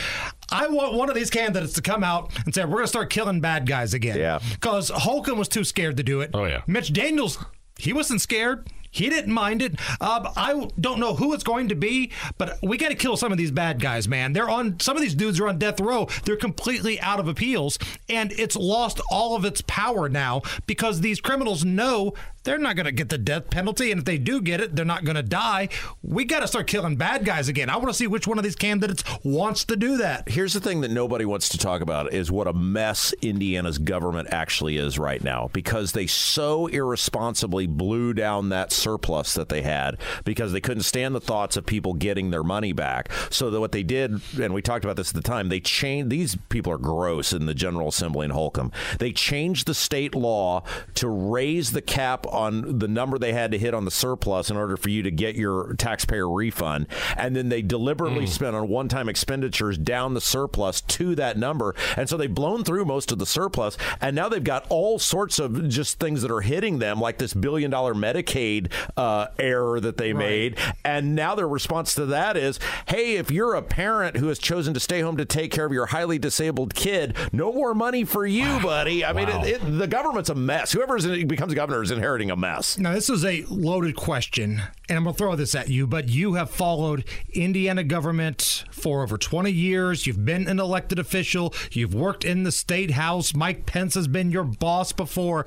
I want one of these candidates to come out and say, we're going to start killing bad guys again. Yeah. Because Holcomb was too scared to do it. Oh, yeah. Mitch Daniels, he wasn't scared. He didn't mind it. Um, I don't know who it's going to be, but we got to kill some of these bad guys, man. They're on. Some of these dudes are on death row. They're completely out of appeals, and it's lost all of its power now because these criminals know they're not going to get the death penalty, and if they do get it, they're not going to die. We got to start killing bad guys again. I want to see which one of these candidates wants to do that. Here's the thing that nobody wants to talk about is what a mess Indiana's government actually is right now because they so irresponsibly blew down that surplus that they had because they couldn't stand the thoughts of people getting their money back. So that what they did, and we talked about this at the time, they changed. These people are gross in the General Assembly in Holcomb. They changed the state law to raise the cap on the number they had to hit on the surplus in order for you to get your taxpayer refund, and then they deliberately spent on one-time expenditures down the surplus to that number, and so they've blown through most of the surplus, and now they've got all sorts of just things that are hitting them, like this billion-dollar Medicaid uh, error that they made, and now their response to that is, "Hey, if you're a parent who has chosen to stay home to take care of your highly disabled kid, no more money for you, buddy." I mean, it, it, the government's a mess. Whoever becomes governor is inheriting a mess. Now, this is a loaded question, and I'm going to throw this at you, but you have followed Indiana government for over 20 years. You've been an elected official, you've worked in the state house. Mike Pence has been your boss before.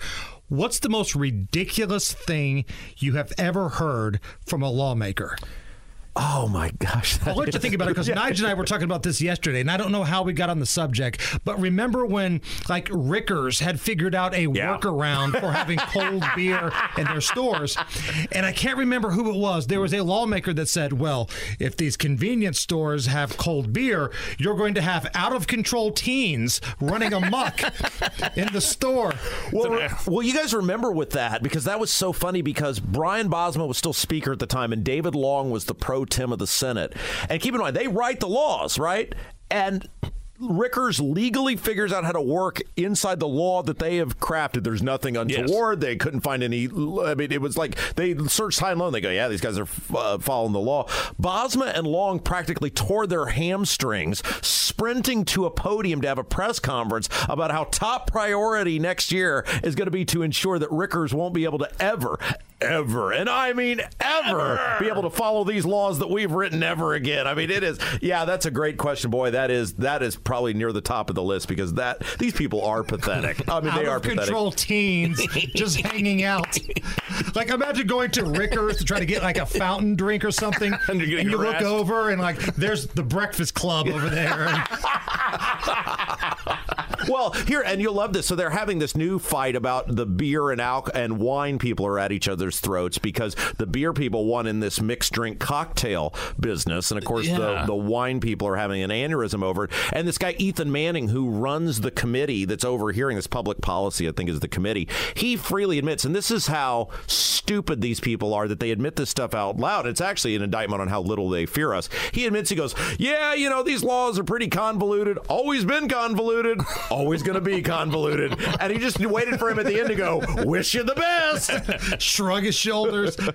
What's the most ridiculous thing you have ever heard from a lawmaker? Oh my gosh! I'll let you think about it because (laughs) Nigel and I were talking about this yesterday, and I don't know how we got on the subject, but remember when like Rickers had figured out a workaround for having (laughs) cold beer in their stores, and I can't remember who it was. There was a lawmaker that said, "Well, if these convenience stores have cold beer, you're going to have out of control teens running amok (laughs) in the store." Well, well, you guys remember with that because that was so funny because Brian Bosma was still Speaker at the time and David Long was the pro tem of the Senate. And keep in mind, they write the laws, right? And Rickers legally figures out how to work inside the law that they have crafted. There's nothing untoward. They couldn't find any. I mean, it was like they searched high and low. And they go, yeah, these guys are uh, following the law. Bosma and Long practically tore their hamstrings sprinting to a podium to have a press conference about how top priority next year is going to be to ensure that Rickers won't be able to ever, ever, and I mean ever, be able to follow these laws that we've written ever again. I mean, it is. Yeah, that's a great question, boy. That is that is probably near the top of the list because that these people are pathetic. I mean, they are of pathetic. control teens just (laughs) hanging out. Like imagine going to Rickers to try to get like a fountain drink or something, (laughs) and, you're getting you look over and like there's the Breakfast Club over there. (laughs) Well, here, and you'll love this. So they're having this new fight about the beer and alcohol and wine people are at each other's throats because the beer people won in this mixed drink cocktail business, and of course Yeah. the the wine people are having an aneurysm over it. And this guy Ethan Manning, who runs the committee that's overhearing this public policy, I think is the committee. He freely admits, and this is how stupid these people are that they admit this stuff out loud. It's actually an indictment on how little they fear us. He admits, he goes, "Yeah, you know these laws are pretty convoluted. Always been convoluted. Always going to be convoluted." And he just waited for him at the end to go, "Wish you the best." (laughs) Shrug his shoulders. (laughs)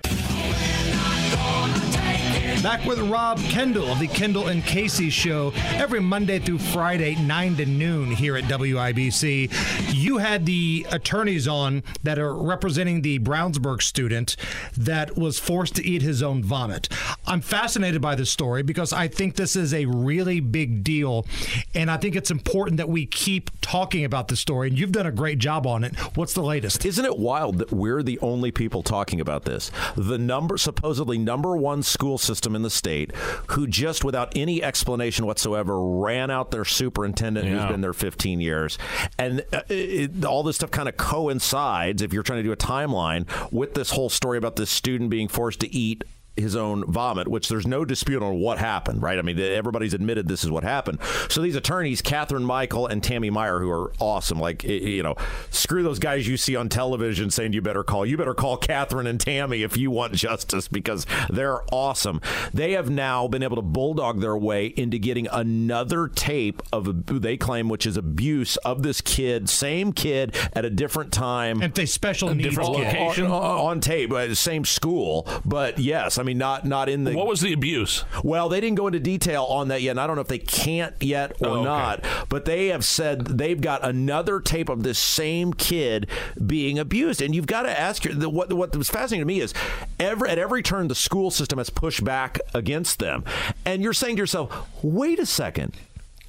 Back with Rob Kendall of the Kendall and Casey Show every Monday through Friday, 9 to noon here at WIBC. You had the attorneys on that are representing the Brownsburg student that was forced to eat his own vomit. I'm fascinated by this story because I think this is a really big deal. And I think it's important that we keep talking about the story. And you've done a great job on it. What's the latest? Isn't it wild that we're the only people talking about this? The number, supposedly number one school system in the state, who just without any explanation whatsoever ran out their superintendent who's been there 15 years. And uh, it, all this stuff kind of coincides, if you're trying to do a timeline, with this whole story about this student being forced to eat his own vomit, which there's no dispute on what happened, right? I mean, everybody's admitted this is what happened. So these attorneys, Catherine Michael and Tammy Meyer, who are awesome, like, you know, screw those guys you see on television saying you better call. You better call Catherine and Tammy if you want justice because they're awesome. They have now been able to bulldog their way into getting another tape of, who they claim, which is abuse of this kid, same kid at a different time. And they special needs different location? On, on tape, uh, the same school, but yes, I mean not not in the. What was the abuse? Well, they didn't go into detail on that yet, and I don't know if they can't yet or Oh, okay. not. But they have said they've got another tape of this same kid being abused, and you've got to ask your. The, what what was fascinating to me is every at every turn the school system has pushed back against them, and you're saying to yourself, wait a second.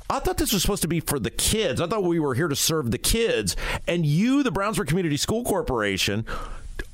I thought this was supposed to be for the kids. I thought we were here to serve the kids. And you, the Brownsburg Community School Corporation,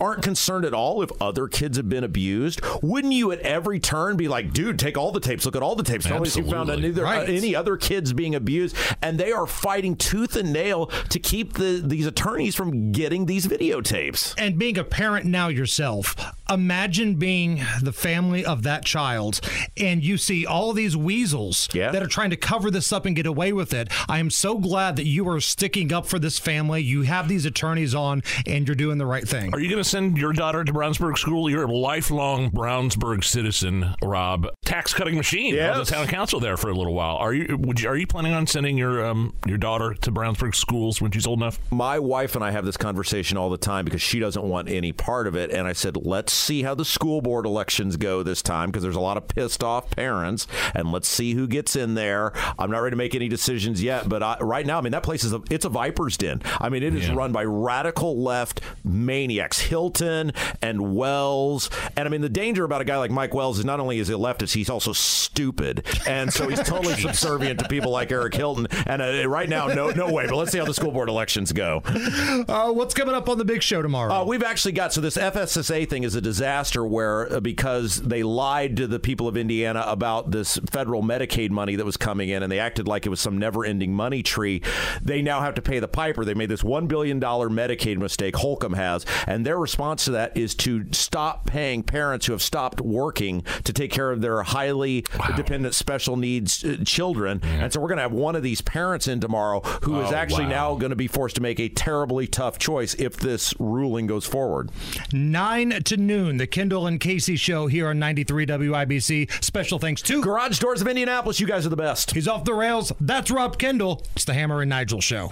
aren't concerned at all if other kids have been abused. Wouldn't you at every turn be like, dude, take all the tapes, look at all the tapes. Tell you found Absolutely. any, uh, Right. any other kids being abused. And they are fighting tooth and nail to keep the these attorneys from getting these videotapes. and being a parent now yourself, imagine being the family of that child and you see all these weasels Yeah. that are trying to cover this up and get away with it. I am so glad that you are sticking up for this family. You have these attorneys on and you're doing the right thing. Are you going to send your daughter to Brownsburg School? You're a lifelong Brownsburg citizen, Rob. Tax cutting machine. I was Yes. a town council there for a little while. Are you? Would you? Are you planning on sending your um, your daughter to Brownsburg schools when she's old enough? My wife and I have this conversation all the time because she doesn't want any part of it. And I said, let's see how the school board elections go this time because there's a lot of pissed off parents. And let's see who gets in there. I'm not ready to make any decisions yet, but I, right now, I mean, that place is a, it's a viper's den. I mean, it is Yeah. run by radical left maniacs, Hilton and Wells. And I mean, the danger about a guy like Mike Wells is not only is he a leftist, he's also stupid. And so he's totally (laughs) subservient to people like Eric Hilton. And uh, right now, no, no way. But let's see how the school board elections go. Uh, what's coming up on the big show tomorrow? Uh, we've actually got so this FSSA thing is a disaster where uh, because they lied to the people of Indiana about this federal Medicaid money that was coming in and they acted like it was some never-ending money tree. They now have to pay the piper. They made this one billion dollar Medicaid mistake. Holcomb has, and their response to that is to stop paying parents who have stopped working to take care of their highly dependent special needs uh, children. And so we're going to have one of these parents in tomorrow who is Oh, actually wow. now going to be forced to make a terribly tough choice if this ruling goes forward. 9 to noon, the Kendall and Casey show here on 93 WIBC. Special thanks to Garage Doors of Indianapolis. You guys are the best. He's off the rails. That's Rob Kendall. It's the Hammer and Nigel show.